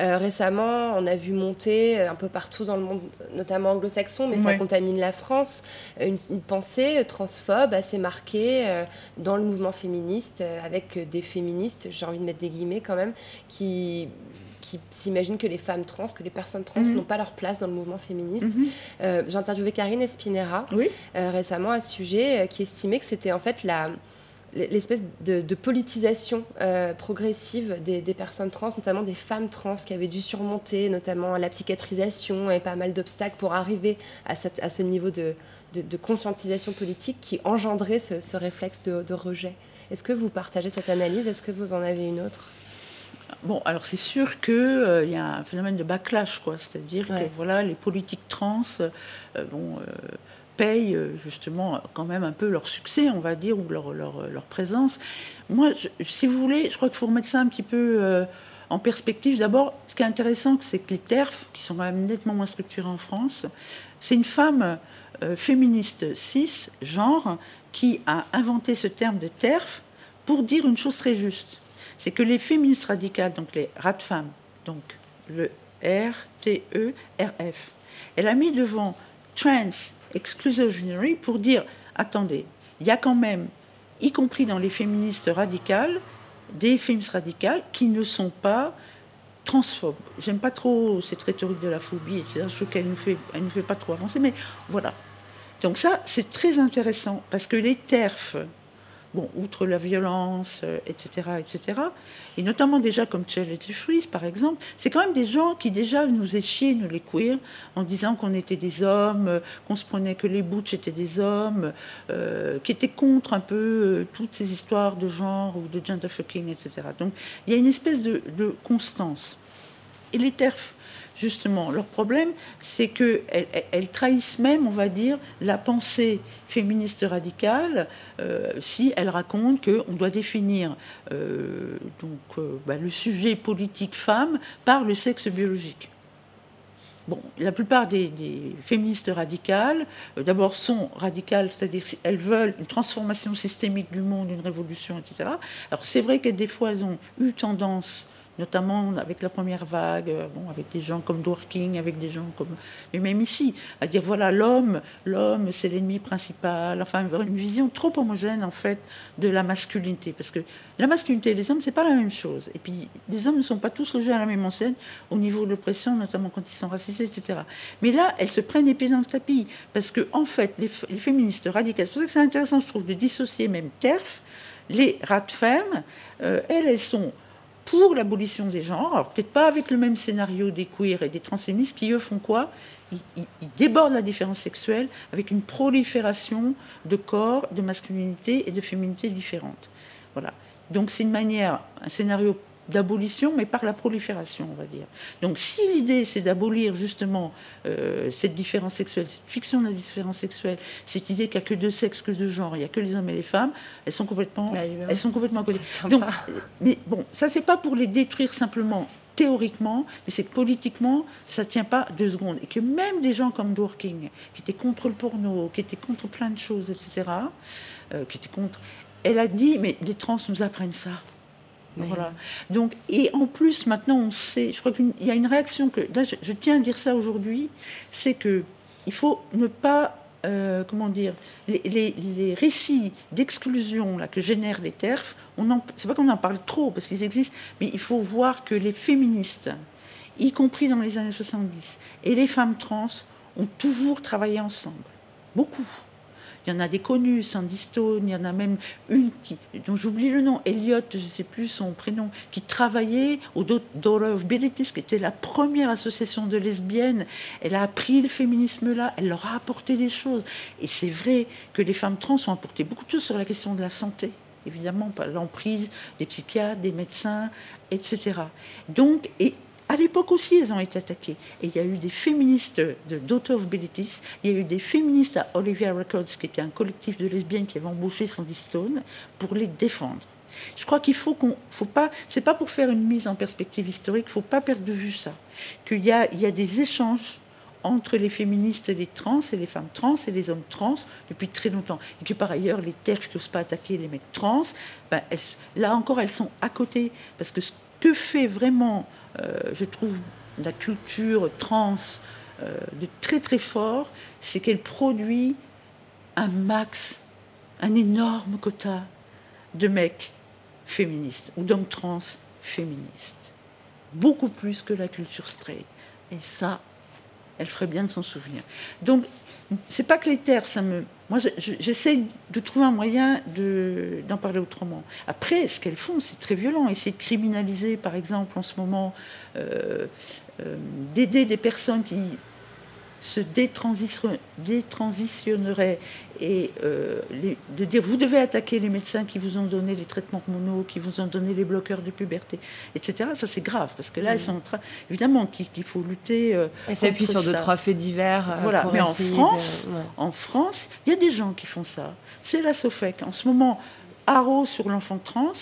Euh, récemment, on a vu monter un peu partout dans le monde, notamment anglo-saxon, mais ça contamine la France, une, une pensée transphobe assez marquée euh, dans le mouvement féministe, euh, avec des féministes, j'ai envie de mettre des guillemets quand même, qui qui s'imaginent que les femmes trans, que les personnes trans Mhm. n'ont pas leur place dans le mouvement féministe. Mhm. Euh, J'ai interviewé Karine Espinera Oui. euh, récemment à ce sujet, euh, qui estimait que c'était en fait la l'espèce de, de politisation euh, progressive des, des personnes trans, notamment des femmes trans qui avaient dû surmonter notamment la psychiatrisation et pas mal d'obstacles pour arriver à, cette- à ce niveau de, de- de conscientisation politique qui engendrait ce, ce réflexe de rejet. Est-ce que vous partagez cette analyse? Est-ce que vous en avez une autre? Bon, alors c'est sûr qu'il il y a un phénomène de backlash, quoi. C'est-à-dire Ouais. que voilà, les politiques trans euh, bon, euh, payent euh, justement quand même un peu leur succès, on va dire, ou leur, leur, leur présence. Moi, je- si vous voulez, je crois qu'il faut remettre ça un petit peu euh, en perspective. D'abord, ce qui est intéressant, c'est que les TERF, qui sont quand même nettement moins structurés en France, c'est une femme euh, féministe cis, genre, qui a inventé ce terme de TERF pour dire une chose très juste c'est que les féministes radicales, donc les rat femmes, donc le R, T, E, R, F, elle a mis devant trans exclusionary pour dire attendez, il y a quand même, y compris dans les féministes radicales, des féministes radicales qui ne sont pas transphobes. J'aime pas trop cette rhétorique de la phobie, etc. Je trouve qu'elle ne fait, elle ne fait pas trop avancer, mais voilà. Donc ça, c'est très intéressant parce que les TERF, bon, outre la violence, euh, etc., etc., et notamment déjà comme Charity Freeze, par exemple, c'est quand même des gens qui déjà nous échiaient, nous les queers, en disant qu'on était des hommes, euh, qu'on se prenait que les butch étaient des hommes, euh, qui étaient contre un peu toutes ces histoires de genre ou de gender fucking, etc. Donc il y a une espèce de, de constance. Et les TERF, justement, leur problème, c'est qu'elles elles, trahissent même, on va dire, la pensée féministe radicale euh, si elles racontent qu'on doit définir euh, donc, euh, bah, le sujet politique femme par le sexe biologique. Bon, la plupart des, féministes radicales, d'abord, sont radicales, c'est-à-dire qu'elles veulent une transformation systémique du monde, une révolution, etc. Alors, c'est vrai que des fois, elles ont eu tendance notamment avec la première vague, euh, bon, avec des gens comme Dworkin, avec des gens comme, mais même ici, à dire voilà l'homme, l'homme c'est l'ennemi principal, enfin une vision trop homogène en fait de la masculinité, parce que la masculinité et les hommes c'est pas la même chose, et puis les hommes ne sont pas tous logés à la même enseigne au niveau de l'oppression, notamment quand ils sont racisés, etc. Mais là, elles se prennent les pieds dans le tapis, parce que en fait, les, féministes radicales, c'est pour ça que c'est intéressant, je trouve, de dissocier même TERF, les rat femmes, euh, elles, elles sont pour l'abolition des genres, alors peut-être pas avec le même scénario des queers et des transféministes qui, eux, font quoi? Ils, ils- ils débordent la différence sexuelle avec une prolifération de corps, de masculinité et de féminité différentes. Voilà. Donc c'est une manière, un scénario d'abolition, mais par la prolifération, on va dire. Donc si l'idée c'est d'abolir justement euh, cette différence sexuelle, cette fiction de la différence sexuelle, cette idée qu'il n'y a que deux sexes, que deux genres, il n'y a que les hommes et les femmes, elles sont complètement, Bah, elles sont complètement à côté. Donc, mais bon, ça c'est pas pour les détruire simplement théoriquement, mais c'est que politiquement, ça tient pas deux secondes. Et que même des gens comme Dworkin, qui étaient contre le porno, qui étaient contre plein de choses, etc., euh, qui étaient contre, elle a dit, mais les trans nous apprennent ça. Voilà. Donc, et en plus, maintenant, on sait, je crois qu'il y a une réaction que, là, je, je tiens à dire ça aujourd'hui, c'est que il faut ne pas, euh, comment dire, les, les- les récits d'exclusion là que génèrent les TERF, on en, c'est pas qu'on en parle trop parce qu'ils existent, mais il faut voir que les féministes, y compris dans les années 70, et les femmes trans ont toujours travaillé ensemble, beaucoup. Il y en a des connus, Sandy Stone, il y en a même une dont j'oublie le nom, Elliot, je ne sais plus son prénom, qui travaillait au Daughter of Bilitis, qui était la première association de lesbiennes. Elle a appris le féminisme là, elle leur a apporté des choses. Et c'est vrai que les femmes trans ont apporté beaucoup de choses sur la question de la santé. Évidemment, par l'emprise des psychiatres, des médecins, etc. Donc, et à l'époque aussi, elles ont été attaquées. Et il y a eu des féministes de Daughter of Bilitis, il y a eu des féministes à Olivia Records, qui était un collectif de lesbiennes qui avait embauché Sandy Stone pour les défendre. Je crois qu'il faut qu'on, faut pas, c'est pas pour faire une mise en perspective historique, faut pas perdre de vue ça, qu'il y a, y a des échanges entre les féministes et les trans, et les femmes trans et les hommes trans depuis très longtemps. Et que par ailleurs, les TERF qui n'osent pas attaquer les mecs trans, ben, là encore, elles sont à côté, parce que que fait vraiment, euh, je trouve, la culture trans euh, de très très fort, c'est qu'elle produit un max, un énorme quota de mecs féministes ou d'hommes trans féministes. Beaucoup plus que la culture straight. Et ça, elle ferait bien de s'en souvenir. Donc, c'est pas que les terres, ça me. Moi, je- je- j'essaie de trouver un moyen de- d'en parler autrement. Après, ce qu'elles font, c'est très violent. Essayer de criminaliser, par exemple, en ce moment, euh, euh, d'aider des personnes qui se détransition- détransitionneraient et euh, les- de dire vous devez attaquer les médecins qui vous ont donné les traitements hormonaux, qui vous ont donné les bloqueurs de puberté, etc. Ça, c'est grave parce que là, ils sont en train. Évidemment qu'il faut lutter. euh, Elle s'appuie contre sur deux, ça. trois faits divers. euh, Voilà, pour mais en de- France, ouais. En France, il y a des gens qui font ça. C'est la SOFEC. En ce moment, haro sur l'enfant trans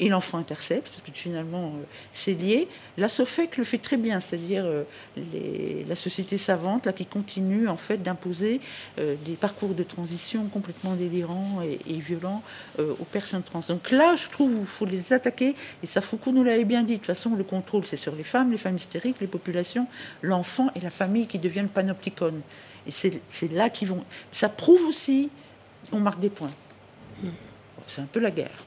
et l'enfant intersexe, parce que finalement, euh, c'est lié. La SOFEC le fait très bien, c'est-à-dire euh, la société savante là, qui continue en fait d'imposer euh, des parcours de transition complètement délirants et, et violents euh, aux personnes trans. Donc là, je trouve qu'il faut les attaquer, et ça Foucault nous l'avait bien dit, de toute façon, le contrôle, c'est sur les femmes, les femmes hystériques, les populations, l'enfant et la famille qui deviennent panopticones. Et c'est là qu'ils vont... Ça prouve aussi qu'on marque des points. Bon, C'est un peu la guerre.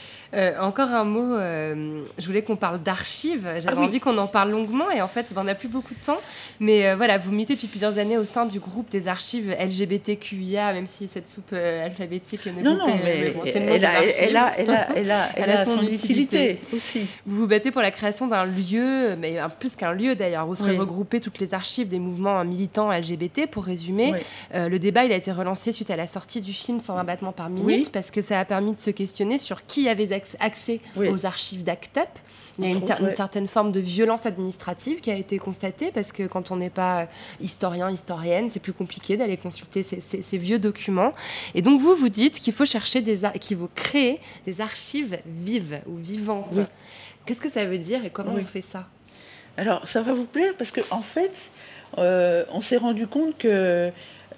Euh, encore un mot, euh, je voulais qu'on parle d'archives. J'avais Ah oui. envie qu'on en parle longuement et en fait, on n'a plus beaucoup de temps. Mais euh, voilà, vous militez depuis plusieurs années au sein du groupe des archives LGBTQIA, même si cette soupe alphabétique n'est Non, non, mais bon, le nom elle, des a, elle, a, elle, a, elle, a, elle Elle a son son, utilité. utilité. aussi. Vous vous battez pour la création d'un lieu, mais plus qu'un lieu d'ailleurs, où seraient Oui. regroupées toutes les archives des mouvements militants LGBT. Pour résumer, Oui. le débat il a été relancé suite à la sortie du film 120 battements par minute, parce que ça a permis de se questionner sur qui avait accès Oui. aux archives d'ACT UP. Il y a une, certaine forme de violence administrative qui a été constatée parce que quand on n'est pas historien, historienne, c'est plus compliqué d'aller consulter ces, ces- ces vieux documents. Et donc vous, vous dites qu'il faut chercher des, qu'il faut créer des archives vives ou vivantes. Oui. Qu'est-ce que ça veut dire et comment Oui. on fait ça? Alors, ça va vous plaire parce qu'en en fait, euh, on s'est rendu compte que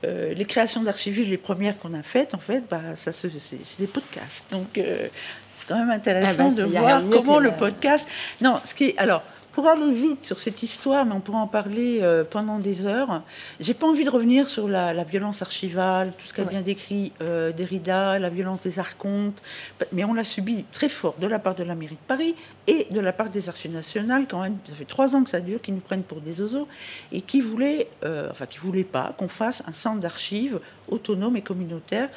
euh, les créations d'archives, les premières qu'on a faites, en fait, bah, ça c'est c'est des podcasts. Donc, euh, c'est quand même intéressant Ah bah, de voir comment le podcast. Non, ce qui. Alors, pour aller vite sur cette histoire, mais on pourra en parler euh, pendant des heures, j'ai pas envie de revenir sur la, la violence archivale, tout ce qu'a Ouais. bien décrit euh, Derrida, la violence des archontes, mais on l'a subi très fort de la part de la mairie de Paris et de la part des archives nationales, quand même, ça fait trois ans que ça dure, qui nous prennent pour des oiseaux, et qui voulaient, euh, enfin qui voulaient pas qu'on fasse un centre d'archives autonome et communautaire,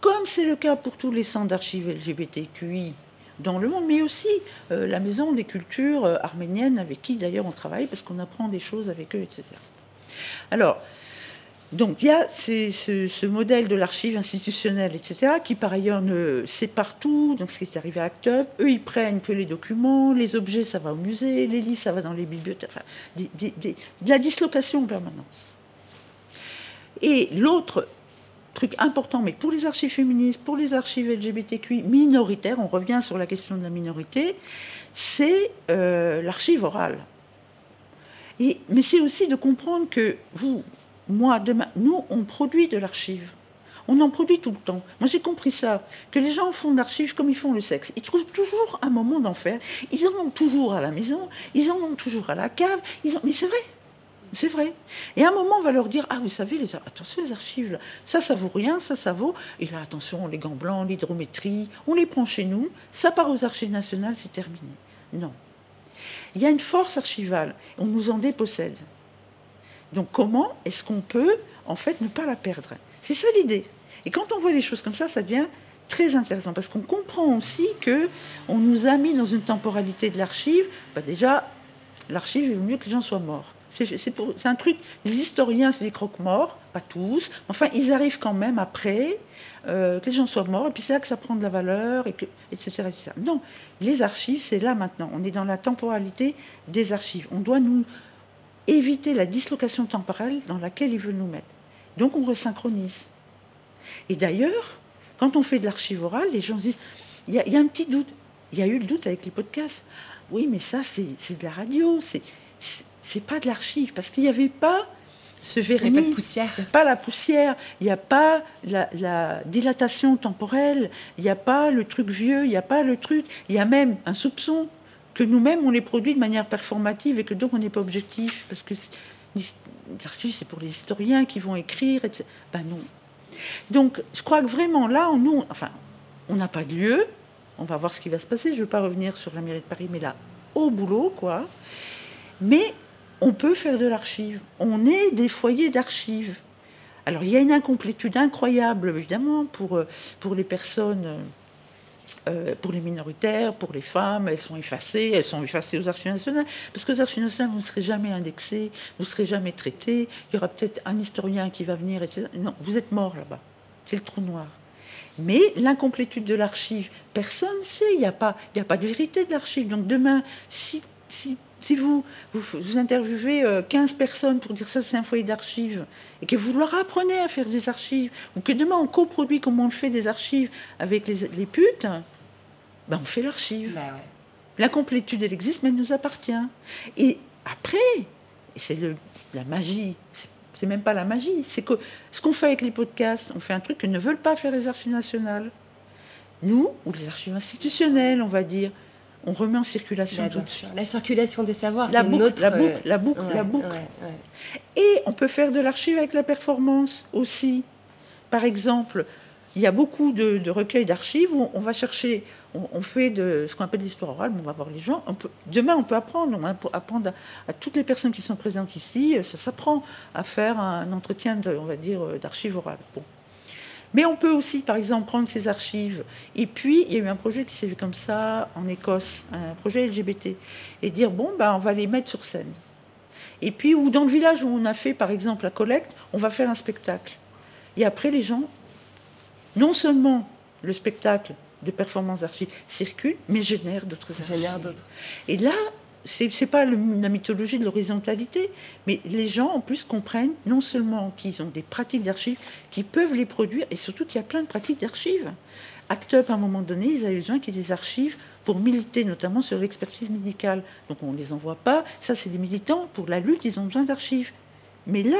comme c'est le cas pour tous les centres d'archives LGBTQI dans le monde, mais aussi euh, la Maison des cultures euh, arméniennes, avec qui d'ailleurs on travaille, parce qu'on apprend des choses avec eux, etc. Alors, donc il y a ce, modèle de l'archive institutionnelle, etc., qui par ailleurs ne sépare tout, donc ce qui est arrivé à Act Up, eux ils prennent que les documents, les objets ça va au musée, les livres ça va dans les bibliothèques, enfin, de la dislocation en permanence. Et l'autre truc important, mais pour les archives féministes, pour les archives LGBTQI minoritaires, on revient sur la question de la minorité, c'est euh, l'archive orale. Mais c'est aussi de comprendre que vous, moi, demain, nous, on produit de l'archive. On en produit tout le temps. Moi, j'ai compris ça, que les gens font de l'archive comme ils font le sexe. Ils trouvent toujours un moment d'en faire. Ils en ont toujours à la maison, ils en ont toujours à la cave. Mais c'est vrai, c'est vrai. Et à un moment, on va leur dire Ah, vous savez, les attention, les archives, ça, ça vaut rien, ça, ça vaut. Et là, attention, les gants blancs, l'hydrométrie, on les prend chez nous, ça part aux archives nationales, c'est terminé. Non. Il y a une force archivale, on nous en dépossède. Donc, comment est-ce qu'on peut, en fait, ne pas la perdre? C'est ça l'idée. Et quand on voit les choses comme ça, ça devient très intéressant parce qu'on comprend aussi que on nous a mis dans une temporalité de l'archive. Bah déjà, l'archive, il vaut mieux que les gens soient morts. C'est un truc, les historiens, c'est des croque-morts, pas tous. Enfin, ils arrivent quand même après euh, que les gens soient morts, et puis c'est là que ça prend de la valeur, et que, etc.. Non, les archives, c'est là maintenant. On est dans la temporalité des archives. On doit nous éviter la dislocation temporelle dans laquelle ils veulent nous mettre. Donc on resynchronise. Et d'ailleurs, quand on fait de l'archive orale, les gens se disent, il y, y a un petit doute. Il y a eu le doute avec les podcasts. Oui, mais ça, c'est de la radio, c'est c'est- pas de l'archive, parce qu'il n'y avait pas ce Il n'y a vernis. pas de poussière. Il n'y a pas la poussière, il n'y a pas la, la dilatation temporelle, il n'y a pas le truc vieux, il n'y a pas le truc. Il y a même un soupçon que nous-mêmes, on les produit de manière performative et que donc on n'est pas objectif. Parce que archives, c'est pour les historiens qui vont écrire, etc. Ben non. Donc, je crois que vraiment, là, on, nous, enfin, on n'a pas de lieu. On va voir ce qui va se passer. Je ne veux pas revenir sur la mairie de Paris, mais là, au boulot, quoi. Mais on peut faire de l'archive. On est des foyers d'archives. Alors, il y a une incomplétude incroyable, évidemment, pour, euh, pour les personnes, euh, euh, pour les minoritaires, pour les femmes. Elles sont effacées, elles sont effacées aux archives nationales, parce que aux archives nationales, vous ne serez jamais indexés, vous ne serez jamais traités. Il y aura peut-être un historien qui va venir, etc. Non, vous êtes mort là-bas. C'est le trou noir. Mais l'incomplétude de l'archive, personne ne sait. Il n'y a, pas- a pas de vérité de l'archive. Donc demain, si, si, si vous, vous, vous interviewez euh, 15 personnes pour dire ça, c'est un foyer d'archives, et que vous leur apprenez à faire des archives, ou que demain on coproduit comme on le fait des archives avec les, les putes, ben on fait l'archive. Bah ouais. L'incomplétude, elle existe, mais elle nous appartient. Et après, et c'est le- la magie, c'est- c'est même pas la magie, c'est que ce qu'on fait avec les podcasts, on fait un truc que ne veulent pas faire les archives nationales. Nous, ou les archives institutionnelles, on va dire, on remet en circulation Bah, tout bien de suite. sûr. La circulation des savoirs, La c'est boucle, notre. la boucle, euh, la boucle, la boucle. ouais, ouais. Et on peut faire de l'archive avec la performance aussi. Par exemple, il y a beaucoup de, de recueils d'archives où on va chercher, on, on fait de ce qu'on appelle l'histoire orale, on va voir les gens. On peut, demain, on peut apprendre, on va apprendre à, à toutes les personnes qui sont présentes ici, ça s'apprend à faire un entretien, de, on va dire, d'archives orales. Bon. Mais on peut aussi, par exemple, prendre ces archives. Et puis, il y a eu un projet qui s'est vu comme ça en Écosse, un projet LGBT, et dire bon, ben, on va les mettre sur scène. Et puis, ou dans le village où on a fait, par exemple, la collecte, on va faire un spectacle. Et après, les gens, non seulement le spectacle de performance d'archives circule, mais génère d'autres archives. Génère d'autres. Et là, c'est pas le- la mythologie de l'horizontalité, mais les gens en plus comprennent non seulement qu'ils ont des pratiques d'archives, qu'ils peuvent les produire, et surtout qu'il y a plein de pratiques d'archives. Act Up, à un moment donné, ils avaient besoin qu'il y ait des archives pour militer, notamment sur l'expertise médicale. Donc on ne les envoie pas. Ça, c'est des militants. Pour la lutte, ils ont besoin d'archives. Mais là,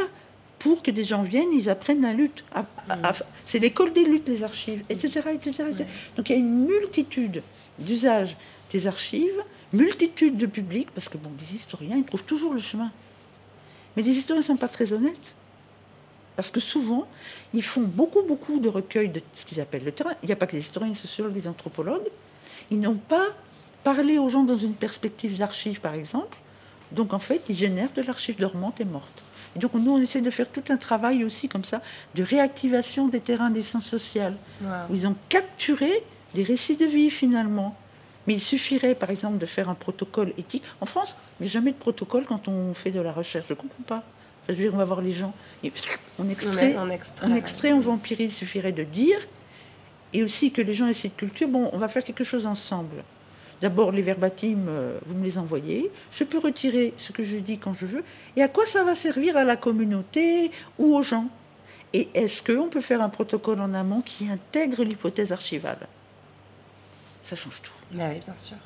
pour que des gens viennent, ils apprennent la lutte. À- à- à- c'est l'école des luttes, les archives, etc. etc., etc. Donc il y a une multitude d'usages des archives, multitude de publics, parce que bon, les historiens, ils trouvent toujours le chemin. Mais les historiens ne sont pas très honnêtes. Parce que souvent, ils font beaucoup, beaucoup de recueils de ce qu'ils appellent le terrain. Il n'y a pas que les historiens, les sociologues, les anthropologues. Ils n'ont pas parlé aux gens dans une perspective d'archives, par exemple. Donc, en fait, ils génèrent de l'archive dormante et morte. Et donc, nous, on essaie de faire tout un travail aussi, comme ça, de réactivation des terrains des sciences sociales, où ils ont capturé des récits de vie, finalement. Mais il suffirait, par exemple, de faire un protocole éthique. En France, il n'y a jamais de protocole quand on fait de la recherche. Je ne comprends pas. Enfin, je veux dire, on va voir les gens. et on extrait, On extrait. on extrait, on vampirise. Il suffirait de dire. Et aussi que les gens aient cette culture. Bon, on va faire quelque chose ensemble. D'abord, les verbatims, euh, vous me les envoyez. Je peux retirer ce que je dis quand je veux. Et à quoi ça va servir à la communauté ou aux gens? Et est-ce qu'on peut faire un protocole en amont qui intègre l'hypothèse archivale? Ça change tout. Bah oui, bien sûr.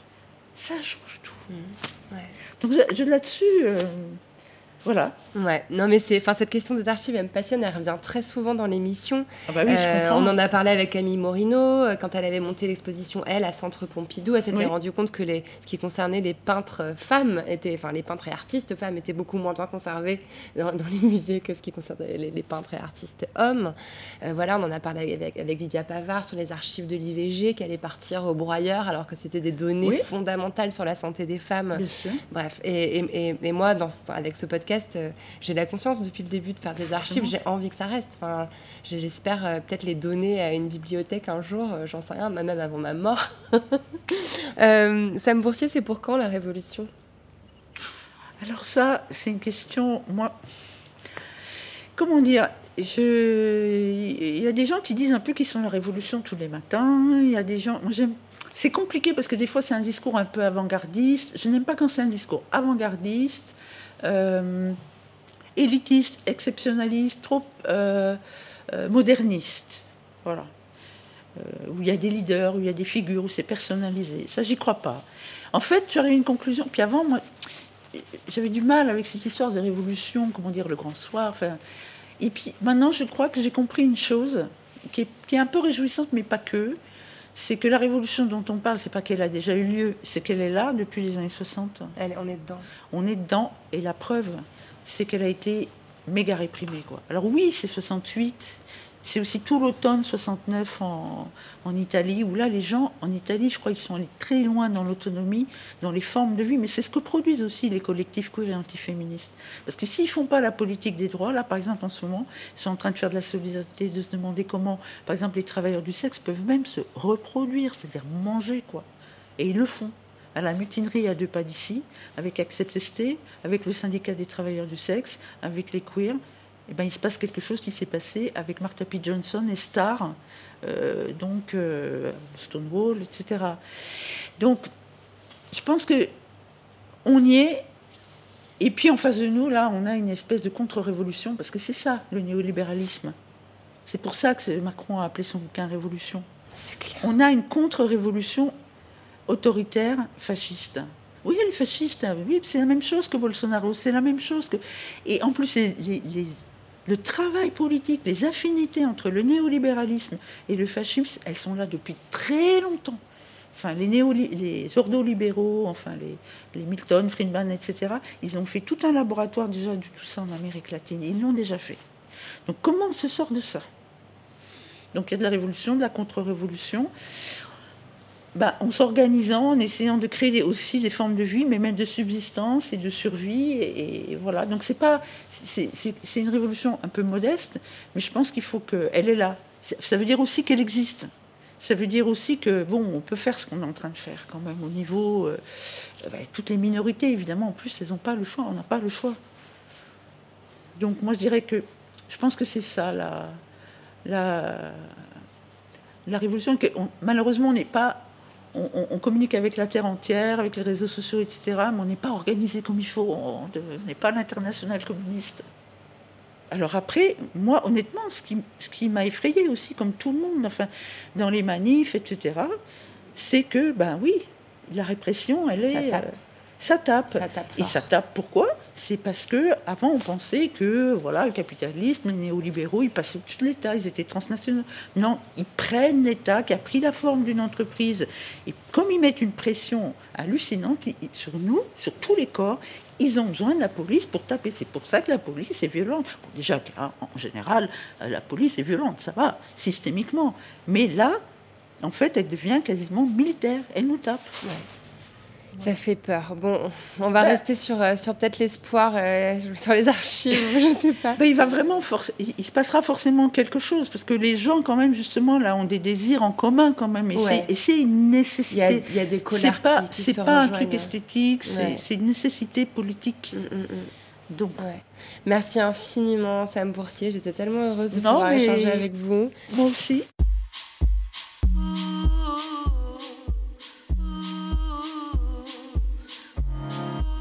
Ça change tout. Mmh. Ouais. Donc je, je- là-dessus, euh, voilà. Ouais, non mais c'est, enfin cette question des archives, elle me passionne, elle revient très souvent dans l'émission. Ah bah oui, je Euh, comprends. on en a parlé avec Camille Morino euh, quand elle avait monté l'exposition elle à Centre Pompidou. Elle s'était Oui. rendue compte que les, ce qui concernait les peintres femmes était, enfin les peintres et artistes femmes étaient beaucoup moins bien conservés dans, dans les musées que ce qui concernait les, les peintres et artistes hommes. Euh, voilà, on en a parlé avec, avec Lydia Pavard sur les archives de l'IVG qui allaient partir au broyeur alors que c'était des données Oui. fondamentales sur la santé des femmes. Bien sûr. Bref, et, et- et- et moi, dans, avec ce podcast, euh, j'ai la conscience depuis le début de faire des archives. J'ai envie que ça reste. Enfin, j'espère euh, peut-être les donner à une bibliothèque un jour. euh, J'en sais rien, même avant ma mort. Euh, Sam Boursier, c'est pour quand la Révolution? Alors ça, c'est une question, moi, comment dire je... Il y a des gens qui disent un peu qu'ils sont la révolution tous les matins. Il y a des gens... j'aime- C'est compliqué parce que des fois, c'est un discours un peu avant-gardiste. Je n'aime pas quand c'est un discours avant-gardiste, élitiste, exceptionnaliste, trop euh, euh, moderniste. Voilà. Euh, où il y a des leaders, où il y a des figures, où c'est personnalisé. Ça, j'y crois pas. En fait, j'arrive à une conclusion. Puis avant, moi, j'avais du mal avec cette histoire de révolution, comment dire, le grand soir. Et puis maintenant, je crois que j'ai compris une chose qui est un peu réjouissante, mais pas que. C'est que la révolution dont on parle, c'est pas qu'elle a déjà eu lieu, c'est qu'elle est là depuis les années 60. Allez, on est dedans. On est dedans, et la preuve, c'est qu'elle a été méga réprimée. Quoi. Alors oui, c'est 68, c'est aussi tout l'automne 69 en, Italie, où là, les gens en Italie, je crois, ils sont allés très loin dans l'autonomie, dans les formes de vie, mais c'est ce que produisent aussi les collectifs queer et antiféministes. Parce que s'ils font pas la politique des droits, là, par exemple, en ce moment, ils sont en train de faire de la solidarité, de se demander comment, par exemple, les travailleurs du sexe peuvent même se reproduire, c'est-à-dire manger, quoi. Et ils le font à la mutinerie à deux pas d'ici, avec Accept avec le syndicat des travailleurs du sexe, avec les queers, eh ben, il se passe quelque chose qui s'est passé avec Martha P. Johnson et Star, euh, donc euh, Stonewall, etc. Donc, je pense que on y est. Et puis en face de nous, là, on a une espèce de contre-révolution, parce que c'est ça, le néolibéralisme. C'est pour ça que Macron a appelé son bouquin Révolution. On a une contre-révolution autoritaire, fasciste. Oui, elle est fasciste. Oui, c'est la même chose que Bolsonaro. C'est la même chose que. Et en plus, les, les, le travail politique, les affinités entre le néolibéralisme et le fascisme, elles sont là depuis très longtemps. Enfin, les, néo les ordolibéraux, enfin les, les, Milton, Friedman, etc., ils ont fait tout un laboratoire déjà de tout ça en Amérique latine. Ils l'ont déjà fait. Donc comment on se sort de ça? Donc il y a de la révolution, de la contre-révolution bah, en s'organisant, en essayant de créer aussi des formes de vie, mais même de subsistance et de survie. Et, voilà. Donc c'est pas, c'est une révolution un peu modeste, mais je pense qu'il faut qu'elle est là. Ça veut dire aussi qu'elle existe. Ça veut dire aussi que bon, on peut faire ce qu'on est en train de faire quand même au niveau euh, bah, toutes les minorités évidemment. En plus, elles n'ont pas le choix. On n'a pas le choix. Donc moi, je dirais que je pense que c'est ça la la la révolution. Que malheureusement, on n'est pas on, communique avec la terre entière, avec les réseaux sociaux, etc. Mais on n'est pas organisé comme il faut. On n'est pas l'international communiste. Alors après, moi, honnêtement, ce qui, ce qui m'a effrayé aussi, comme tout le monde, enfin, dans les manifs, etc., c'est que, ben oui, la répression, elle est ça tape. et ça tape pourquoi? C'est parce que avant on pensait que voilà le capitalisme, les néolibéraux, ils passaient au-dessus de l'État, ils étaient transnationaux. Non, ils prennent l'État qui a pris la forme d'une entreprise et comme ils mettent une pression hallucinante sur nous, sur tous les corps, ils ont besoin de la police pour taper. C'est pour ça que la police est violente. déjà, en général, euh, la police est violente, ça va, systémiquement. Mais là, en fait, elle devient quasiment militaire. Elle nous tape. Ça fait peur. Bon, on va bah. rester sur, euh, sur peut-être l'espoir, euh, sur les archives, je sais pas. Bah, il va vraiment, il, se passera forcément quelque chose, parce que les gens, quand même, justement, là, ont des désirs en commun, quand même, et c'est une nécessité. Il y a, des colères pas, c'est pas un truc esthétique, c'est une nécessité politique. Mm, mm, mm. Donc. Merci infiniment, Sam Boursier. J'étais tellement heureuse de pouvoir échanger avec vous. Moi aussi.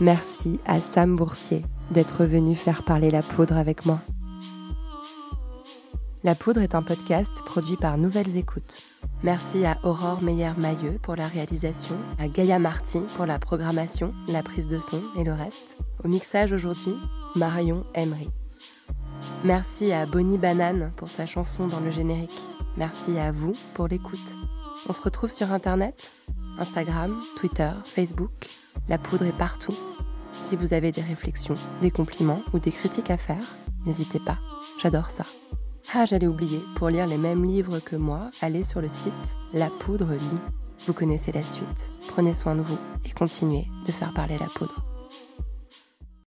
Merci à Sam Boursier d'être venu faire parler la poudre avec moi. La poudre est un podcast produit par Nouvelles Écoutes. Merci à Aurore Meyer-Mailleux pour la réalisation, à Gaïa Marty pour la programmation, la prise de son et le reste. Au mixage aujourd'hui, Marion Emery. Merci à Bonnie Banane pour sa chanson dans le générique. Merci à vous pour l'écoute. On se retrouve sur Internet, Instagram, Twitter, Facebook. La poudre est partout. Si vous avez des réflexions, des compliments ou des critiques à faire, n'hésitez pas. J'adore ça. Ah, j'allais oublier, pour lire les mêmes livres que moi, allez sur le site La Poudre Lit. Vous connaissez la suite. Prenez soin de vous et continuez de faire parler la poudre.